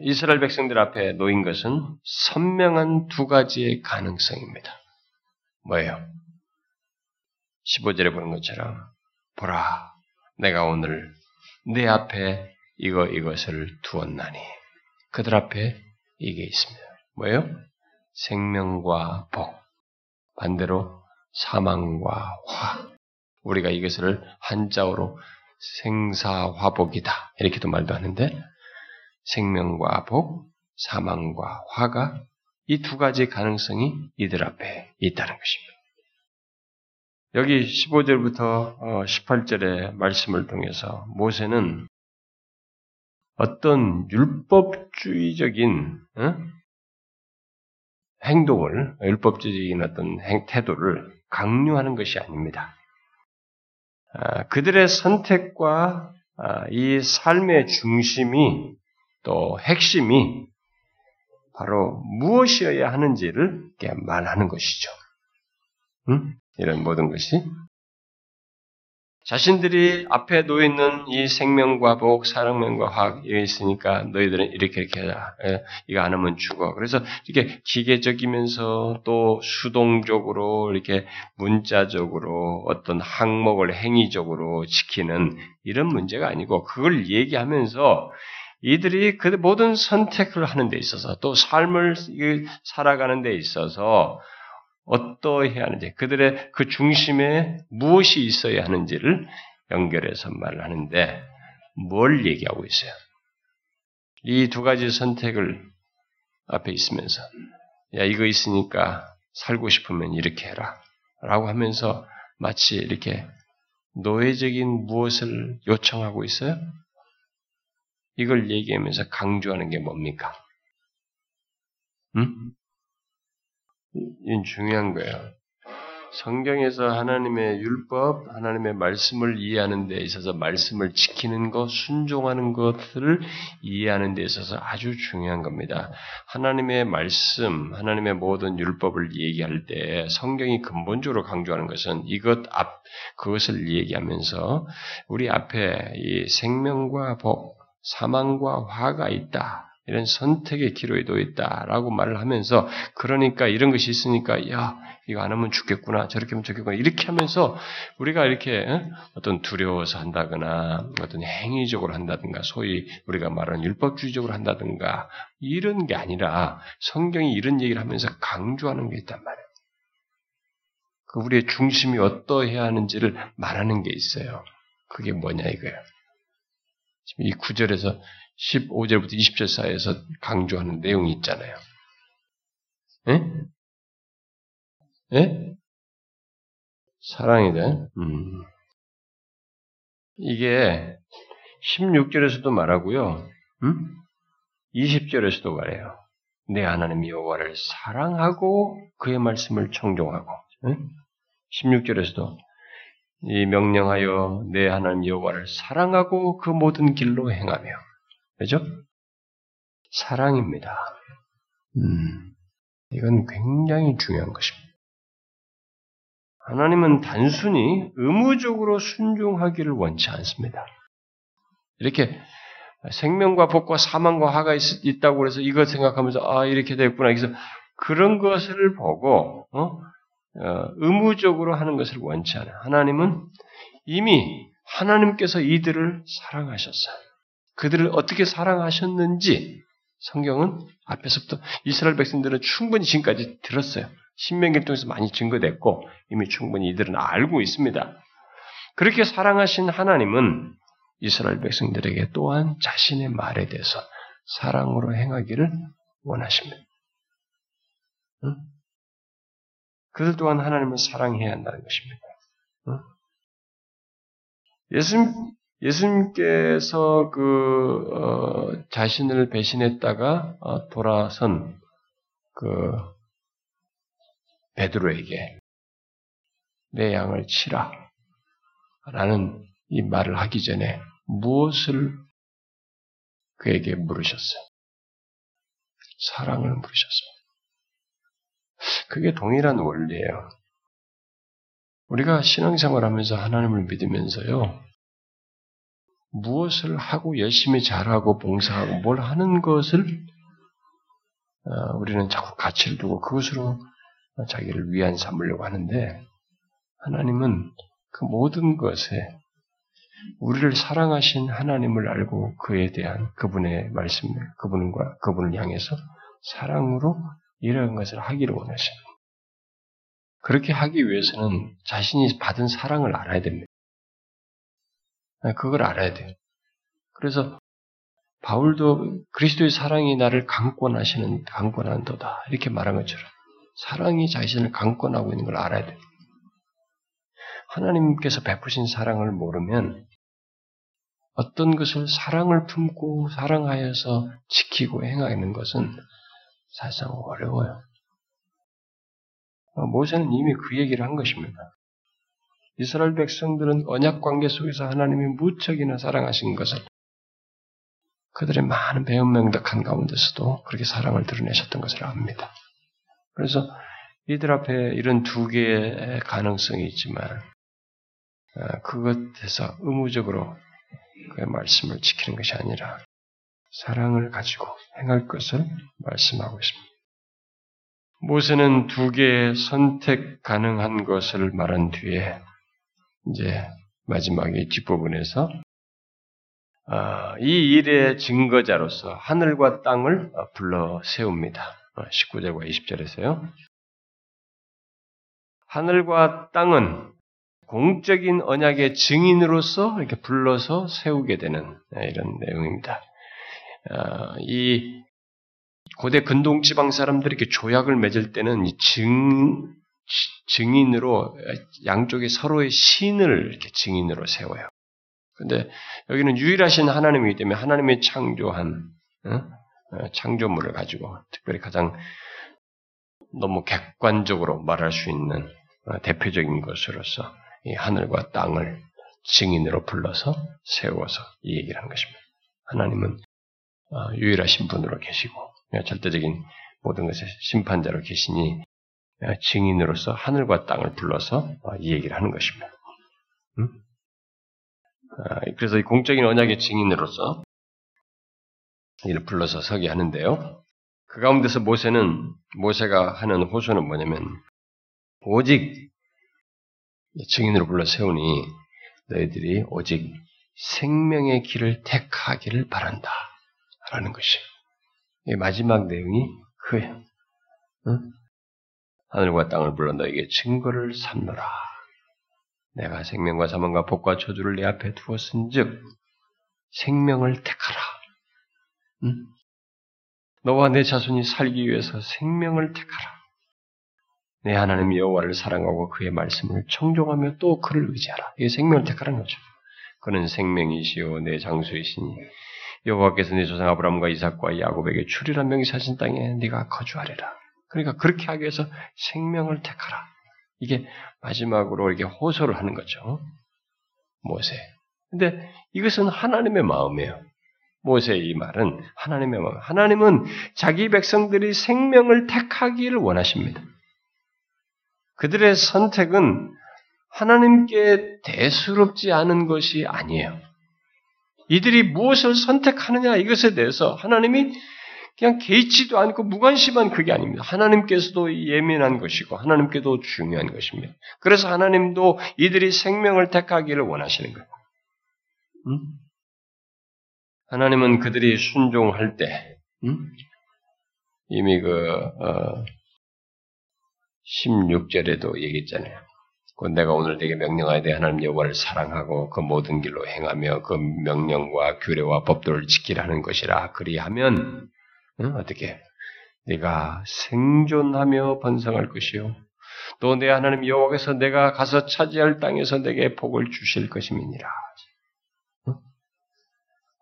이스라엘 백성들 앞에 놓인 것은 선명한 두 가지의 가능성입니다. 뭐예요? 15절에 보는 것처럼 보라 내가 오늘 내 앞에 이거 이것을 두었나니 그들 앞에 이게 있습니다. 뭐예요? 생명과 복 반대로 사망과 화 우리가 이것을 한자어로 생사화복이다 이렇게도 말도 하는데 생명과 복 사망과 화가 이 두 가지 가능성이 이들 앞에 있다는 것입니다. 여기 15절부터 18절의 어, 말씀을 통해서 모세는 어떤 율법주의적인 어? 행동을 율법주의적인 어떤 행, 태도를 강요하는 것이 아닙니다. 아, 그들의 선택과 아, 이 삶의 중심이 또 핵심이 바로 무엇이어야 하는지를 말하는 것이죠. 음? 이런 모든 것이 자신들이 앞에 놓여 있는 이 생명과 복, 사랑명과 화학 이 있으니까 너희들은 이렇게 이렇게 하자. 예, 이거 안 하면 죽어. 그래서 이렇게 기계적이면서 또 수동적으로 이렇게 문자적으로 어떤 항목을 행위적으로 지키는 이런 문제가 아니고 그걸 얘기하면서 이들이 그 모든 선택을 하는 데 있어서 또 삶을 살아가는 데 있어서 어떠해야 하는지, 그들의 그 중심에 무엇이 있어야 하는지를 연결해서 말을 하는데 뭘 얘기하고 있어요? 이 두 가지 선택을 앞에 있으면서 야 이거 있으니까 살고 싶으면 이렇게 해라 라고 하면서 마치 이렇게 노예적인 무엇을 요청하고 있어요? 이걸 얘기하면서 강조하는 게 뭡니까? 음? 이건 중요한 거예요. 성경에서 하나님의 율법, 하나님의 말씀을 이해하는 데 있어서 말씀을 지키는 것, 순종하는 것을 이해하는 데 있어서 아주 중요한 겁니다. 하나님의 말씀, 하나님의 모든 율법을 얘기할 때 성경이 근본적으로 강조하는 것은 이것 앞, 그것을 얘기하면서 우리 앞에 이 생명과 복, 사망과 화가 있다. 이런 선택의 기로에 놓여 있다라고 말을 하면서 그러니까 이런 것이 있으니까 야 이거 안 하면 죽겠구나 저렇게 하면 죽겠구나 이렇게 하면서 우리가 이렇게 어떤 두려워서 한다거나 어떤 행위적으로 한다든가 소위 우리가 말하는 율법주의적으로 한다든가 이런 게 아니라 성경이 이런 얘기를 하면서 강조하는 게 있단 말이에요. 그 우리의 중심이 어떠해야 하는지를 말하는 게 있어요. 그게 뭐냐 이거예요. 지금 이 구절에서 15절부터 20절 사이에서 강조하는 내용이 있잖아요. 예? 예? 사랑이다. 음. 이게 16절에서도 말하고요. 음? 20절에서도 말해요. 내 하나님 여호와를 사랑하고 그의 말씀을 청종하고. 예? 16절에서도 이 명령하여 내 하나님 여호와를 사랑하고 그 모든 길로 행하며 그죠? 사랑입니다. 음, 이건 굉장히 중요한 것입니다. 하나님은 단순히 의무적으로 순종하기를 원치 않습니다. 이렇게 생명과 복과 사망과 화가 있, 다고 해서 이것 생각하면서 아 이렇게 됐구나. 그래서 그런 것을 보고 어? 어, 의무적으로 하는 것을 원치 않아요. 하나님은 이미 하나님께서 이들을 사랑하셨어요. 그들을 어떻게 사랑하셨는지 성경은 앞에서부터 이스라엘 백성들은 충분히 지금까지 들었어요. 신명기를 통해서 많이 증거됐고 이미 충분히 이들은 알고 있습니다. 그렇게 사랑하신 하나님은 이스라엘 백성들에게 또한 자신의 말에 대해서 사랑으로 행하기를 원하십니다. 응? 그들 또한 하나님을 사랑해야 한다는 것입니다. 응? 예수님, 예수님께서 그 어, 자신을 배신했다가 어, 돌아선 그 베드로에게 내 양을 치라 라는 이 말을 하기 전에 무엇을 그에게 물으셨어요? 사랑을 물으셨어요. 그게 동일한 원리예요. 우리가 신앙생활 하면서 하나님을 믿으면서요, 무엇을 하고 열심히 잘하고 봉사하고 뭘 하는 것을 어, 우리는 자꾸 가치를 두고 그것으로 자기를 위안 삼으려고 하는데 하나님은 그 모든 것에 우리를 사랑하신 하나님을 알고 그에 대한 그분의 말씀, 그분과 그분을 향해서 사랑으로 이런 것을 하기를 원하십니다. 그렇게 하기 위해서는 자신이 받은 사랑을 알아야 됩니다. 네, 그걸 알아야 돼요. 그래서 바울도 그리스도의 사랑이 나를 강권하시는 강권한도다 이렇게 말한 것처럼 사랑이 자신을 강권하고 있는 걸 알아야 돼요. 하나님께서 베푸신 사랑을 모르면 어떤 것을 사랑을 품고 사랑하여서 지키고 행하는 것은 사실상 어려워요. 모세는 이미 그 얘기를 한 것입니다. 이스라엘 백성들은 언약 관계 속에서 하나님이 무척이나 사랑하신 것을 그들의 많은 배은명덕한 가운데서도 그렇게 사랑을 드러내셨던 것을 압니다. 그래서 이들 앞에 이런 두 개의 가능성이 있지만 아, 그것에서 의무적으로 그의 말씀을 지키는 것이 아니라 사랑을 가지고 행할 것을 말씀하고 있습니다. 모세는 두 개의 선택 가능한 것을 말한 뒤에 이제 마지막에 뒷부분에서 어, 이 일의 증거자로서 하늘과 땅을 어, 불러 세웁니다. 19절과 20절에서요. 하늘과 땅은 공적인 언약의 증인으로서 이렇게 불러서 세우게 되는 네, 이런 내용입니다. 이 고대 근동 지방 사람들이 이렇게 조약을 맺을 때는 증 증인으로 양쪽에 서로의 신을 이렇게 증인으로 세워요. 근데 여기는 유일하신 하나님이기 때문에 하나님의 창조한 어? 창조물을 가지고 특별히 가장 너무 객관적으로 말할 수 있는 어, 대표적인 것으로서 이 하늘과 땅을 증인으로 불러서 세워서 이 얘기를 하는 것입니다. 하나님은 어, 유일하신 분으로 계시고 절대적인 모든 것의 심판자로 계시니 증인으로서 하늘과 땅을 불러서 이 얘기를 하는 것입니다. 음? 아, 그래서 이 공적인 언약의 증인으로서 이를 불러서 서게 하는데요. 그 가운데서 모세는 모세가 하는 호소는 뭐냐면 오직 증인으로 불러 세우니 너희들이 오직 생명의 길을 택하기를 바란다. 라는 것이. 이 마지막 내용이 그예요. 응? 하늘과 땅을 불러 너에게 증거를 삼노라. 내가 생명과 사망과 복과 저주를 내 앞에 두었은즉 생명을 택하라. 응? 너와 내 자손이 살기 위해서 생명을 택하라. 내 하나님 여호와를 사랑하고 그의 말씀을 청종하며 또 그를 의지하라. 이게 생명을 택하라는 거죠. 그는 생명이시요 내 장수이시니 여호와께서 내 조상 아브라함과 이삭과 야곱에게 출이란 명이 사신 땅에 네가 거주하리라. 그러니까 그렇게 하기 위해서 생명을 택하라. 이게 마지막으로 이렇게 호소를 하는 거죠. 모세. 근데 이것은 하나님의 마음이에요. 모세의 이 말은 하나님의 마음. 하나님은 자기 백성들이 생명을 택하기를 원하십니다. 그들의 선택은 하나님께 대수롭지 않은 것이 아니에요. 이들이 무엇을 선택하느냐 이것에 대해서 하나님이 그냥 개의치도 않고 무관심한 그게 아닙니다. 하나님께서도 예민한 것이고 하나님께도 중요한 것입니다. 그래서 하나님도 이들이 생명을 택하기를 원하시는 거예요. 음? 하나님은 그들이 순종할 때 음? 이미 그 어, 16절에도 얘기했잖아요. 곧 내가 오늘 되게 명령하여 대 하나님 여호와를 사랑하고 그 모든 길로 행하며 그 명령과 규례와 법도를 지키라는 것이라 그리하면 응? 어떻게 네가 생존하며 번성할 것이요 또 내 하나님 여호와께서 내가 가서 차지할 땅에서 내게 복을 주실 것임이니라. 응?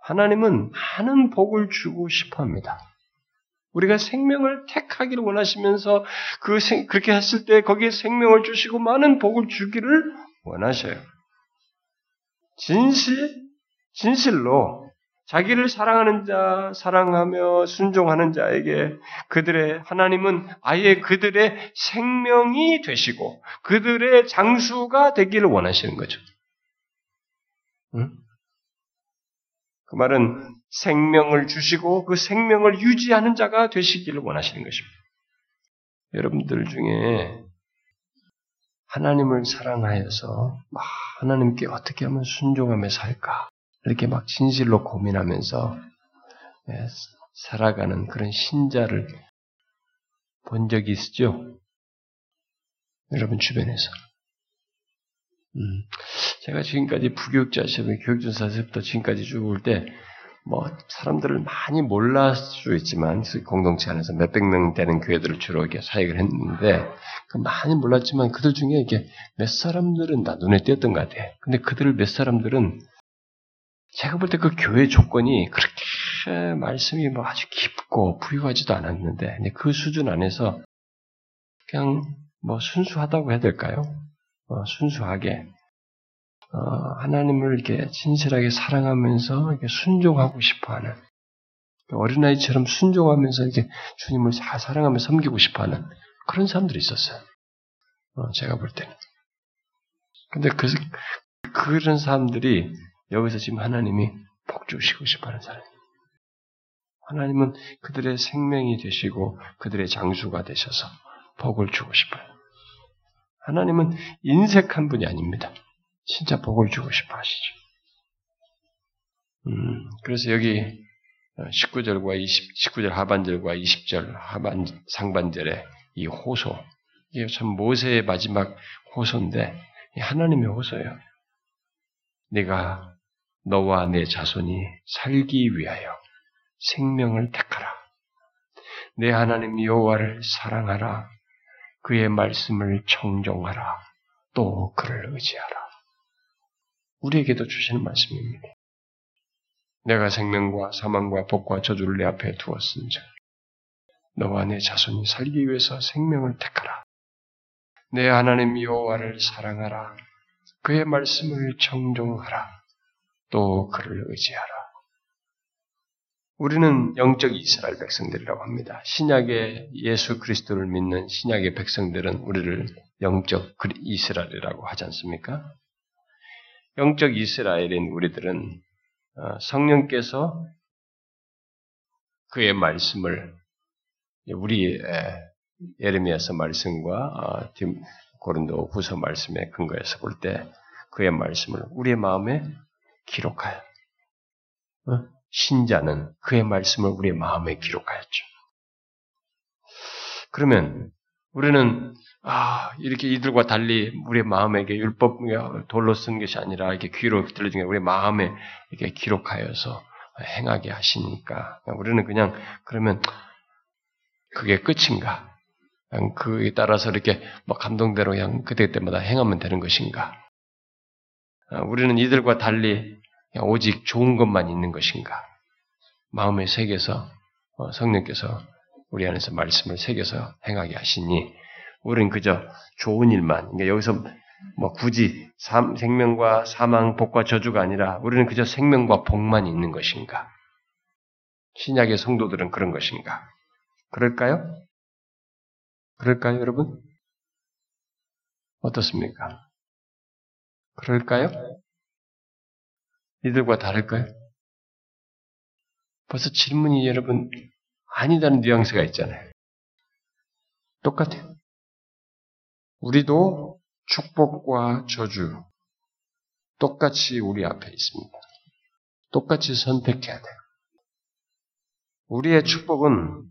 하나님은 많은 복을 주고 싶어합니다. 우리가 생명을 택하기를 원하시면서 그 생, 그렇게 했을 때 거기에 생명을 주시고 많은 복을 주기를 원하셔요. 진실, 진실로 자기를 사랑하는 자, 사랑하며 순종하는 자에게 그들의 하나님은 아예 그들의 생명이 되시고 그들의 장수가 되기를 원하시는 거죠. 응? 그 말은 생명을 주시고 그 생명을 유지하는 자가 되시기를 원하시는 것입니다. 여러분들 중에 하나님을 사랑하여서 하나님께 어떻게 하면 순종하며 살까 이렇게 막 진실로 고민하면서 예, 살아가는 그런 신자를 본 적이 있죠? 여러분 주변에서. 음, 제가 지금까지 부교육자 시험에 교육전사 시부터 지금까지 쭉 올 때, 뭐, 사람들을 많이 몰랐을 수 있지만, 공동체 안에서 몇백 명 되는 교회들을 주로 이렇게 사역을 했는데, 그 많이 몰랐지만 그들 중에 이게 몇 사람들은 다 눈에 띄었던 것 같아. 근데 그들 몇 사람들은 제가 볼 때 그 교회 조건이 그렇게 말씀이 뭐 아주 깊고 부유하지도 않았는데, 그 수준 안에서 그냥 뭐 순수하다고 해야 될까요? 어, 순수하게 어, 하나님을 이렇게 진실하게 사랑하면서 이렇게 순종하고 싶어하는 어린아이처럼 순종하면서 이렇게 주님을 잘 사랑하며 섬기고 싶어하는 그런 사람들이 있었어요. 어, 제가 볼 때는. 근데 그 그런 사람들이 여기서 지금 하나님이 복 주시고 싶어하는 사람. 하나님은 그들의 생명이 되시고 그들의 장수가 되셔서 복을 주고 싶어요. 하나님은 인색한 분이 아닙니다. 진짜 복을 주고 싶어 하시죠. 음, 그래서 여기 19절과 20, 19절 하반절과 20절 하반, 상반절에 이 호소. 이게 참 모세의 마지막 호소인데, 하나님의 호소예요. 내가 너와 내 자손이 살기 위하여 생명을 택하라. 내 하나님 여호와를 사랑하라. 그의 말씀을 청종하라. 또 그를 의지하라. 우리에게도 주시는 말씀입니다. 내가 생명과 사망과 복과 저주를 내 앞에 두었은즉 너와 내 자손이 살기 위해서 생명을 택하라. 내 하나님 여호와를 사랑하라. 그의 말씀을 청종하라. 또 그를 의지하라. 우리는 영적 이스라엘 백성들이라고 합니다. 신약의 예수 그리스도를 믿는 신약의 백성들은 우리를 영적 이스라엘이라고 하지 않습니까? 영적 이스라엘인 우리들은 어, 성령께서 그의 말씀을 우리 예레미야서 말씀과 어, 고린도 후서 말씀의 근거에서 볼 때 그의 말씀을 우리의 마음에 기록하여 어? 신자는 그의 말씀을 우리의 마음에 기록하였죠. 그러면 우리는 아 이렇게 이들과 달리 우리의 마음에게 율법 돌로 쓴 것이 아니라 이렇게 귀로 들려준 게 우리 마음에 이렇게 기록하여서 행하게 하시니까 우리는 그냥 그러면 그게 끝인가? 그냥 그에 따라서 이렇게 뭐 감동대로 그냥 그때그때마다 행하면 되는 것인가? 아, 우리는 이들과 달리 오직 좋은 것만 있는 것인가? 마음에 새겨서 어, 성령께서 우리 안에서 말씀을 새겨서 행하게 하시니 우리는 그저 좋은 일만 그러니까 여기서 뭐 굳이 삶, 생명과 사망, 복과 저주가 아니라 우리는 그저 생명과 복만 있는 것인가? 신약의 성도들은 그런 것인가? 그럴까요? 그럴까요, 여러분? 어떻습니까? 그럴까요? 이들과 다를까요? 벌써 질문이 여러분 아니다는 뉘앙스가 있잖아요. 똑같아요. 우리도 축복과 저주 똑같이 우리 앞에 있습니다. 똑같이 선택해야 돼요. 우리의 축복은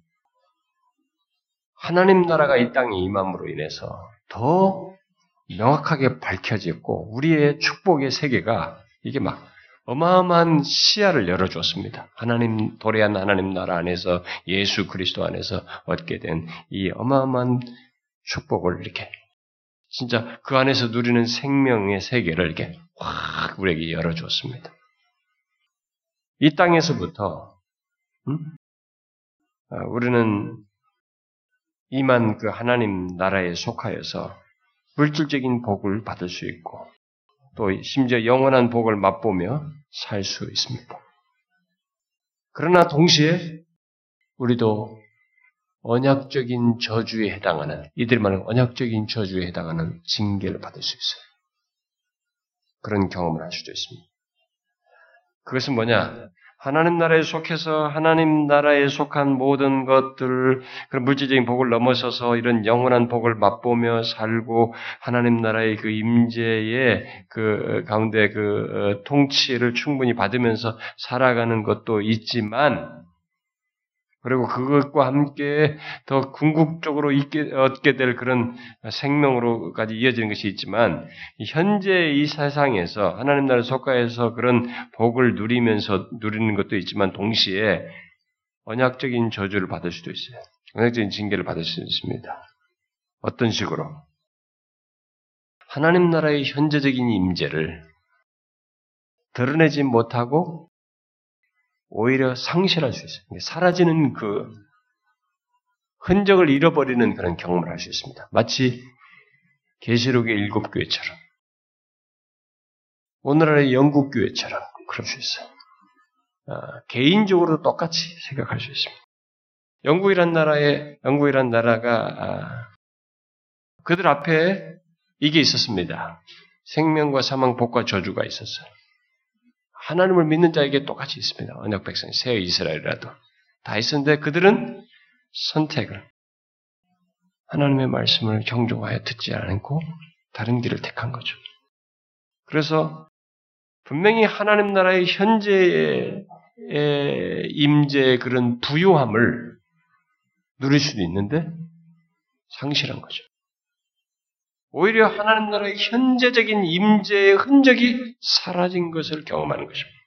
하나님 나라가 이 땅에 임함으로 인해서 더 명확하게 밝혀졌고 우리의 축복의 세계가 이게 막 어마어마한 시야를 열어줬습니다. 하나님 도래한 하나님 나라 안에서 예수 그리스도 안에서 얻게 된 이 어마어마한 축복을 이렇게 진짜 그 안에서 누리는 생명의 세계를 이렇게 확 우리에게 열어줬습니다. 이 땅에서부터 음? 아, 우리는 이만 그 하나님 나라에 속하여서 물질적인 복을 받을 수 있고 또 심지어 영원한 복을 맛보며 살 수 있습니다. 그러나 동시에 우리도 언약적인 저주에 해당하는 이들만은 언약적인 저주에 해당하는 징계를 받을 수 있어요. 그런 경험을 할 수도 있습니다. 그것은 뭐냐? 하나님 나라에 속해서 하나님 나라에 속한 모든 것들, 그런 물질적인 복을 넘어서서 이런 영원한 복을 맛보며 살고 하나님 나라의 그 임재의 그 가운데 그 어, 통치를 충분히 받으면서 살아가는 것도 있지만 그리고 그것과 함께 더 궁극적으로 있게, 얻게 될 그런 생명으로까지 이어지는 것이 있지만, 현재 이 세상에서 하나님 나라 속가에서 그런 복을 누리면서 누리는 것도 있지만, 동시에 언약적인 저주를 받을 수도 있어요. 언약적인 징계를 받을 수 있습니다. 어떤 식으로? 하나님 나라의 현재적인 임재를 드러내지 못하고 오히려 상실할 수 있어요. 사라지는 그 흔적을 잃어버리는 그런 경험을 할 수 있습니다. 마치 계시록의 일곱 교회처럼 오늘날의 영국 교회처럼 그럴 수 있어요. 아, 개인적으로 똑같이 생각할 수 있습니다. 영국이란 나라에 영국이란 나라가 아, 그들 앞에 이게 있었습니다. 생명과 사망, 복과 저주가 있었어요. 하나님을 믿는 자에게 똑같이 있습니다. 언약 백성, 새 이스라엘이라도 다 있었는데 그들은 선택을 하나님의 말씀을 경종하여 듣지 않고 다른 길을 택한 거죠. 그래서 분명히 하나님 나라의 현재의 임재의 그런 부요함을 누릴 수도 있는데 상실한 거죠. 오히려 하나님 나라의 현재적인 임재의 흔적이 사라진 것을 경험하는 것입니다.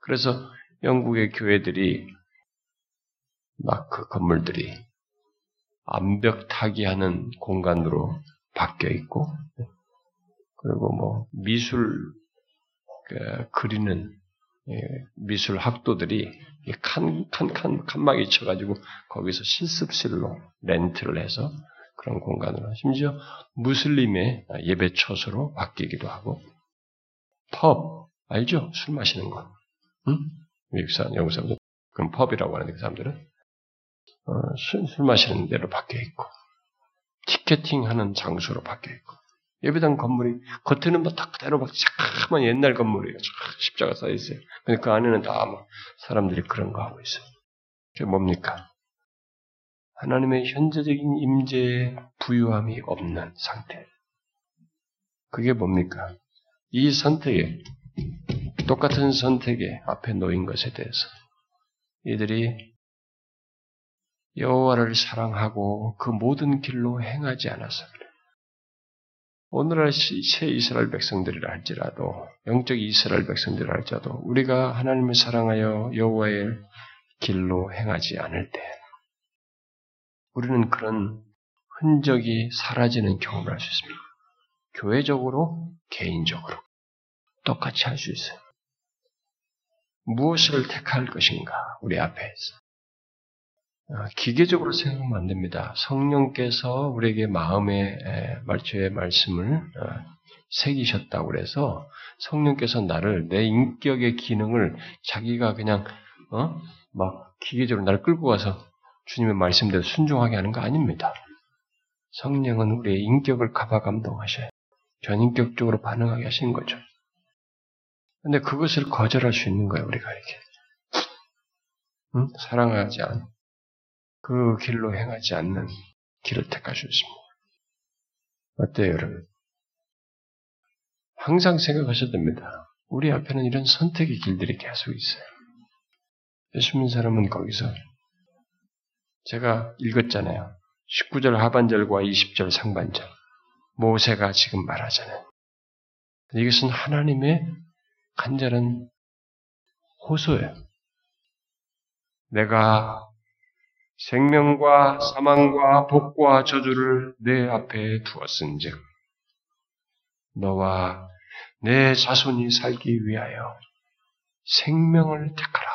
그래서 영국의 교회들이 막 그 건물들이 암벽 타기하는 공간으로 바뀌어 있고 그리고 뭐 미술 그 그리는 예, 미술 학도들이 칸 칸 칸 칸막이 쳐가지고 거기서 실습실로 렌트를 해서 그런 공간으로 심지어 무슬림의 예배 처소로 바뀌기도 하고 펍 알죠? 술 마시는 거. 응? 미국 사람, 영국 사람들 그럼 펍이라고 하는데 그 사람들은 어, 술, 술 마시는 데로 바뀌어 있고 티켓팅하는 장소로 바뀌어 있고 예배당 건물이 겉에는 뭐다 그대로 막 잠깐만 옛날 건물이에요. 십자가 쌓여 있어요. 근데 그 안에는 다 막 사람들이 그런 거 하고 있어요. 그게 뭡니까? 하나님의 현재적인 임재의 부유함이 없는 상태. 그게 뭡니까? 이 선택에 똑같은 선택에 앞에 놓인 것에 대해서 이들이 여호와를 사랑하고 그 모든 길로 행하지 않아서 그래. 오늘날 새 이스라엘 백성들이라 할지라도 영적 이스라엘 백성들이라 할지라도 우리가 하나님을 사랑하여 여호와의 길로 행하지 않을 때 우리는 그런 흔적이 사라지는 경험을 할 수 있습니다. 교회적으로, 개인적으로 똑같이 할 수 있어요. 무엇을 택할 것인가 우리 앞에서 어, 기계적으로 생각하면 안 됩니다. 성령께서 우리에게 마음의 말초의 말씀을 어, 새기셨다고 그래서 성령께서 나를 내 인격의 기능을 자기가 그냥 어? 막 기계적으로 나를 끌고 가서 주님의 말씀대로 순종하게 하는 거 아닙니다. 성령은 우리의 인격을 가봐 감동하셔요. 전인격적으로 반응하게 하시는 거죠. 근데 그것을 거절할 수 있는 거예요, 우리가 이렇게. 응? 사랑하지 않, 그 길로 행하지 않는 길을 택할 수 있습니다. 어때요, 여러분? 항상 생각하셔야 됩니다. 우리 앞에는 이런 선택의 길들이 계속 있어요. 예수 믿는 사람은 거기서 제가 읽었잖아요. 19절 하반절과 20절 상반절. 모세가 지금 말하잖아요. 이것은 하나님의 간절한 호소예요. 내가 생명과 사망과 복과 저주를 내 앞에 두었은즉 너와 내 자손이 살기 위하여 생명을 택하라.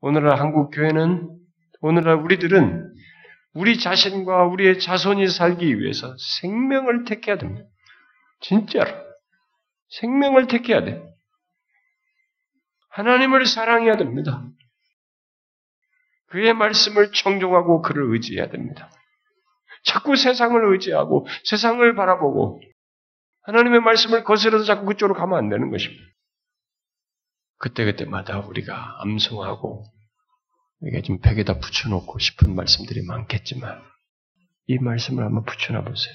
오늘날 한국 교회는 오늘날 우리들은 우리 자신과 우리의 자손이 살기 위해서 생명을 택해야 됩니다. 진짜로. 생명을 택해야 돼. 하나님을 사랑해야 됩니다. 그의 말씀을 청종하고 그를 의지해야 됩니다. 자꾸 세상을 의지하고 세상을 바라보고 하나님의 말씀을 거스려서 자꾸 그쪽으로 가면 안 되는 것입니다. 그때그때마다 우리가 암송하고 이게 좀 벽에다 붙여놓고 싶은 말씀들이 많겠지만 이 말씀을 한번 붙여놔 보세요.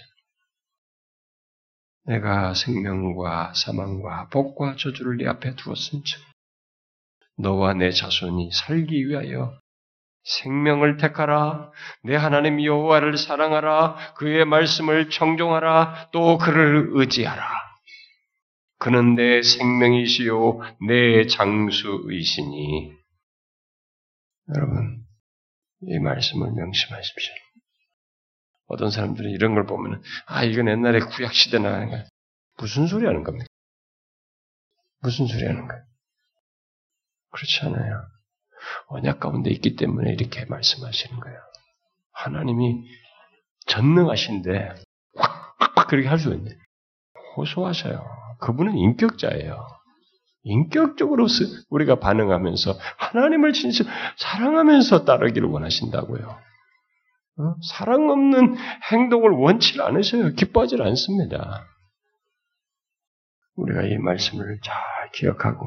내가 생명과 사망과 복과 저주를 네 앞에 두었은즉 너와 내 자손이 살기 위하여 생명을 택하라. 내 하나님 여호와를 사랑하라. 그의 말씀을 청종하라. 또 그를 의지하라. 그는 내 생명이시요 내 장수이시니 여러분, 이 말씀을 명심하십시오. 어떤 사람들은 이런 걸 보면, 아, 이건 옛날에 구약시대나, 무슨 소리 하는 겁니까? 무슨 소리 하는 거예요? 그렇지 않아요. 언약 가운데 있기 때문에 이렇게 말씀하시는 거예요. 하나님이 전능하신데, 확, 확, 확 그렇게 할 수 있는데, 호소하셔요. 그분은 인격자예요. 인격적으로 우리가 반응하면서 하나님을 진실 사랑하면서 따르기를 원하신다고요. 어? 사랑 없는 행동을 원치 않으셔요. 기뻐하지 않습니다. 우리가 이 말씀을 잘 기억하고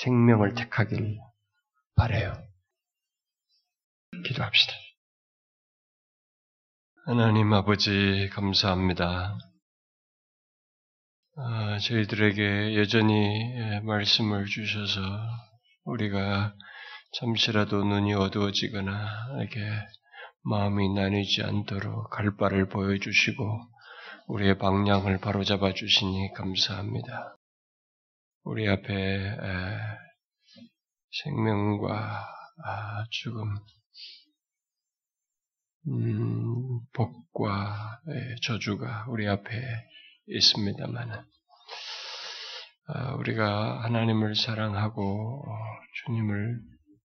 생명을 택하길 바래요. 기도합시다. 하나님 아버지 감사합니다. 아, 저희들에게 여전히 예, 말씀을 주셔서 우리가 잠시라도 눈이 어두워지거나 이렇게 마음이 나뉘지 않도록 갈 바를 보여주시고 우리의 방향을 바로잡아 주시니 감사합니다. 우리 앞에 생명과 아, 죽음, 음, 복과 저주가 우리 앞에 있습니다만, 아, 우리가 하나님을 사랑하고 어, 주님을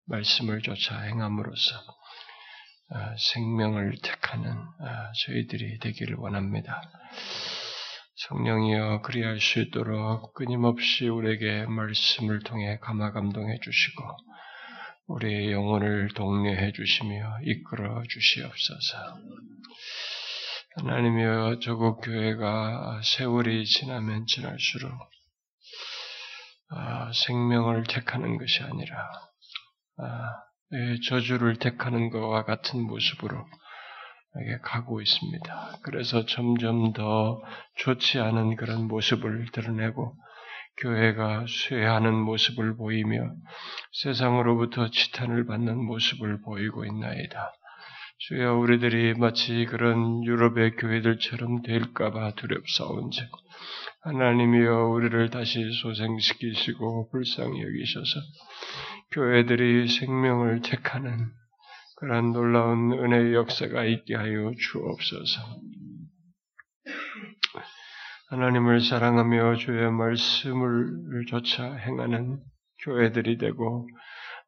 말씀을 쫓아 행함으로써 아, 생명을 택하는 저희들이 되기를 원합니다. 성령이여 그리할 수 있도록 끊임없이 우리에게 말씀을 통해 감화 감동해 주시고 우리의 영혼을 독려해 주시며 이끌어 주시옵소서. 하나님이여 조국 교회가 세월이 지나면 지날수록 아, 생명을 택하는 것이 아니라 아, 저주를 택하는 것과 같은 모습으로 가고 있습니다. 그래서 점점 더 좋지 않은 그런 모습을 드러내고 교회가 쇠하는 모습을 보이며 세상으로부터 지탄을 받는 모습을 보이고 있나이다. 주여 우리들이 마치 그런 유럽의 교회들처럼 될까봐 두렵사온즉 하나님이여 우리를 다시 소생시키시고 불쌍히 여기셔서 교회들이 생명을 택하는 그러한 놀라운 은혜의 역사가 있게 하여 주옵소서. 하나님을 사랑하며 주의 말씀을 조차 행하는 교회들이 되고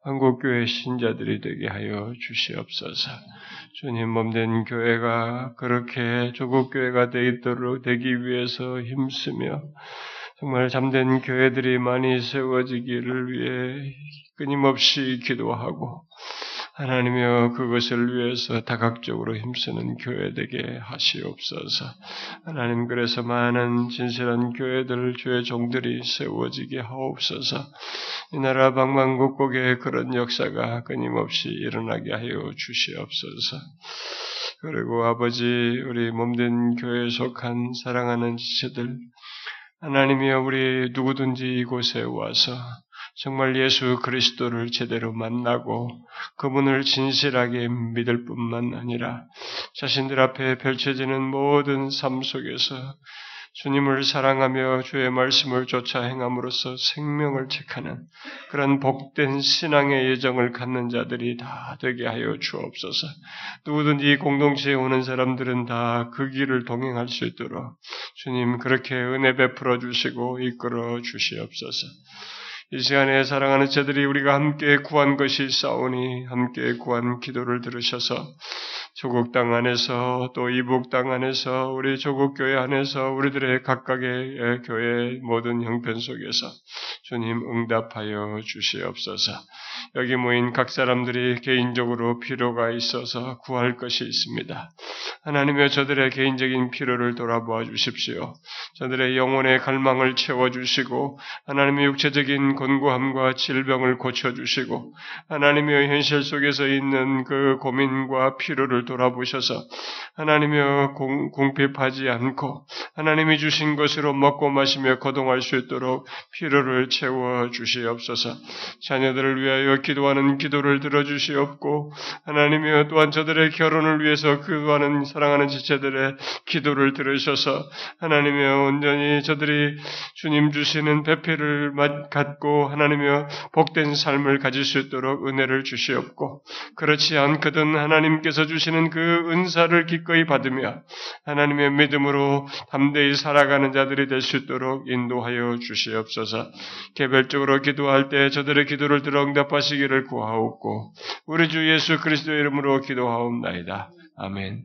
한국교회 신자들이 되게 하여 주시옵소서. 주님 몸된 교회가 그렇게 조국교회가 되도록 되기 위해서 힘쓰며 정말 잠든 교회들이 많이 세워지기를 위해 끊임없이 기도하고 하나님이여 그것을 위해서 다각적으로 힘쓰는 교회 되게 하시옵소서. 하나님 그래서 많은 진실한 교회들 주의 종들이 세워지게 하옵소서. 이 나라 방방곡곡에 그런 역사가 끊임없이 일어나게 하여 주시옵소서. 그리고 아버지 우리 몸된 교회에 속한 사랑하는 지체들 하나님이여 우리 누구든지 이곳에 와서 정말 예수 그리스도를 제대로 만나고 그분을 진실하게 믿을 뿐만 아니라 자신들 앞에 펼쳐지는 모든 삶 속에서 주님을 사랑하며 주의 말씀을 쫓아 행함으로써 생명을 책하는 그런 복된 신앙의 예정을 갖는 자들이 다 되게 하여 주옵소서. 누구든지 이 공동체에 오는 사람들은 다 그 길을 동행할 수 있도록 주님 그렇게 은혜 베풀어 주시고 이끌어 주시옵소서. 이 시간에 사랑하는 자들이 우리가 함께 구한 것이 싸우니 함께 구한 기도를 들으셔서 조국 땅 안에서 또 이북 땅 안에서 우리 조국 교회 안에서 우리들의 각각의 교회 모든 형편 속에서 주님 응답하여 주시옵소서. 여기 모인 각 사람들이 개인적으로 필요가 있어서 구할 것이 있습니다. 하나님의 저들의 개인적인 필요를 돌아보아 주십시오. 저들의 영혼의 갈망을 채워주시고 하나님의 육체적인 곤고함과 질병을 고쳐주시고 하나님의 현실 속에서 있는 그 고민과 필요를 돌아보셔서 하나님의 공, 공핍하지 않고 하나님이 주신 것으로 먹고 마시며 거동할 수 있도록 필요를 채워 주시옵소서. 자녀들을 위하여 기도하는 기도를 들어주시옵고 하나님이여 또한 저들의 결혼을 위해서 그하는 사랑하는 지체들의 기도를 들으셔서 하나님이여 온전히 저들이 주님 주시는 배필을 갖고 하나님이여 복된 삶을 가질 수 있도록 은혜를 주시옵고 그렇지 않거든 하나님께서 주시는 그 은사를 기꺼이 받으며 하나님의 믿음으로 담대히 살아가는 자들이 될 수 있도록 인도하여 주시옵소서. 개별적으로 기도할 때 저들의 기도를 들어 응답하시 기를 구하옵고 우리 주 예수 그리스도의 이름으로 기도하옵나이다. 아멘.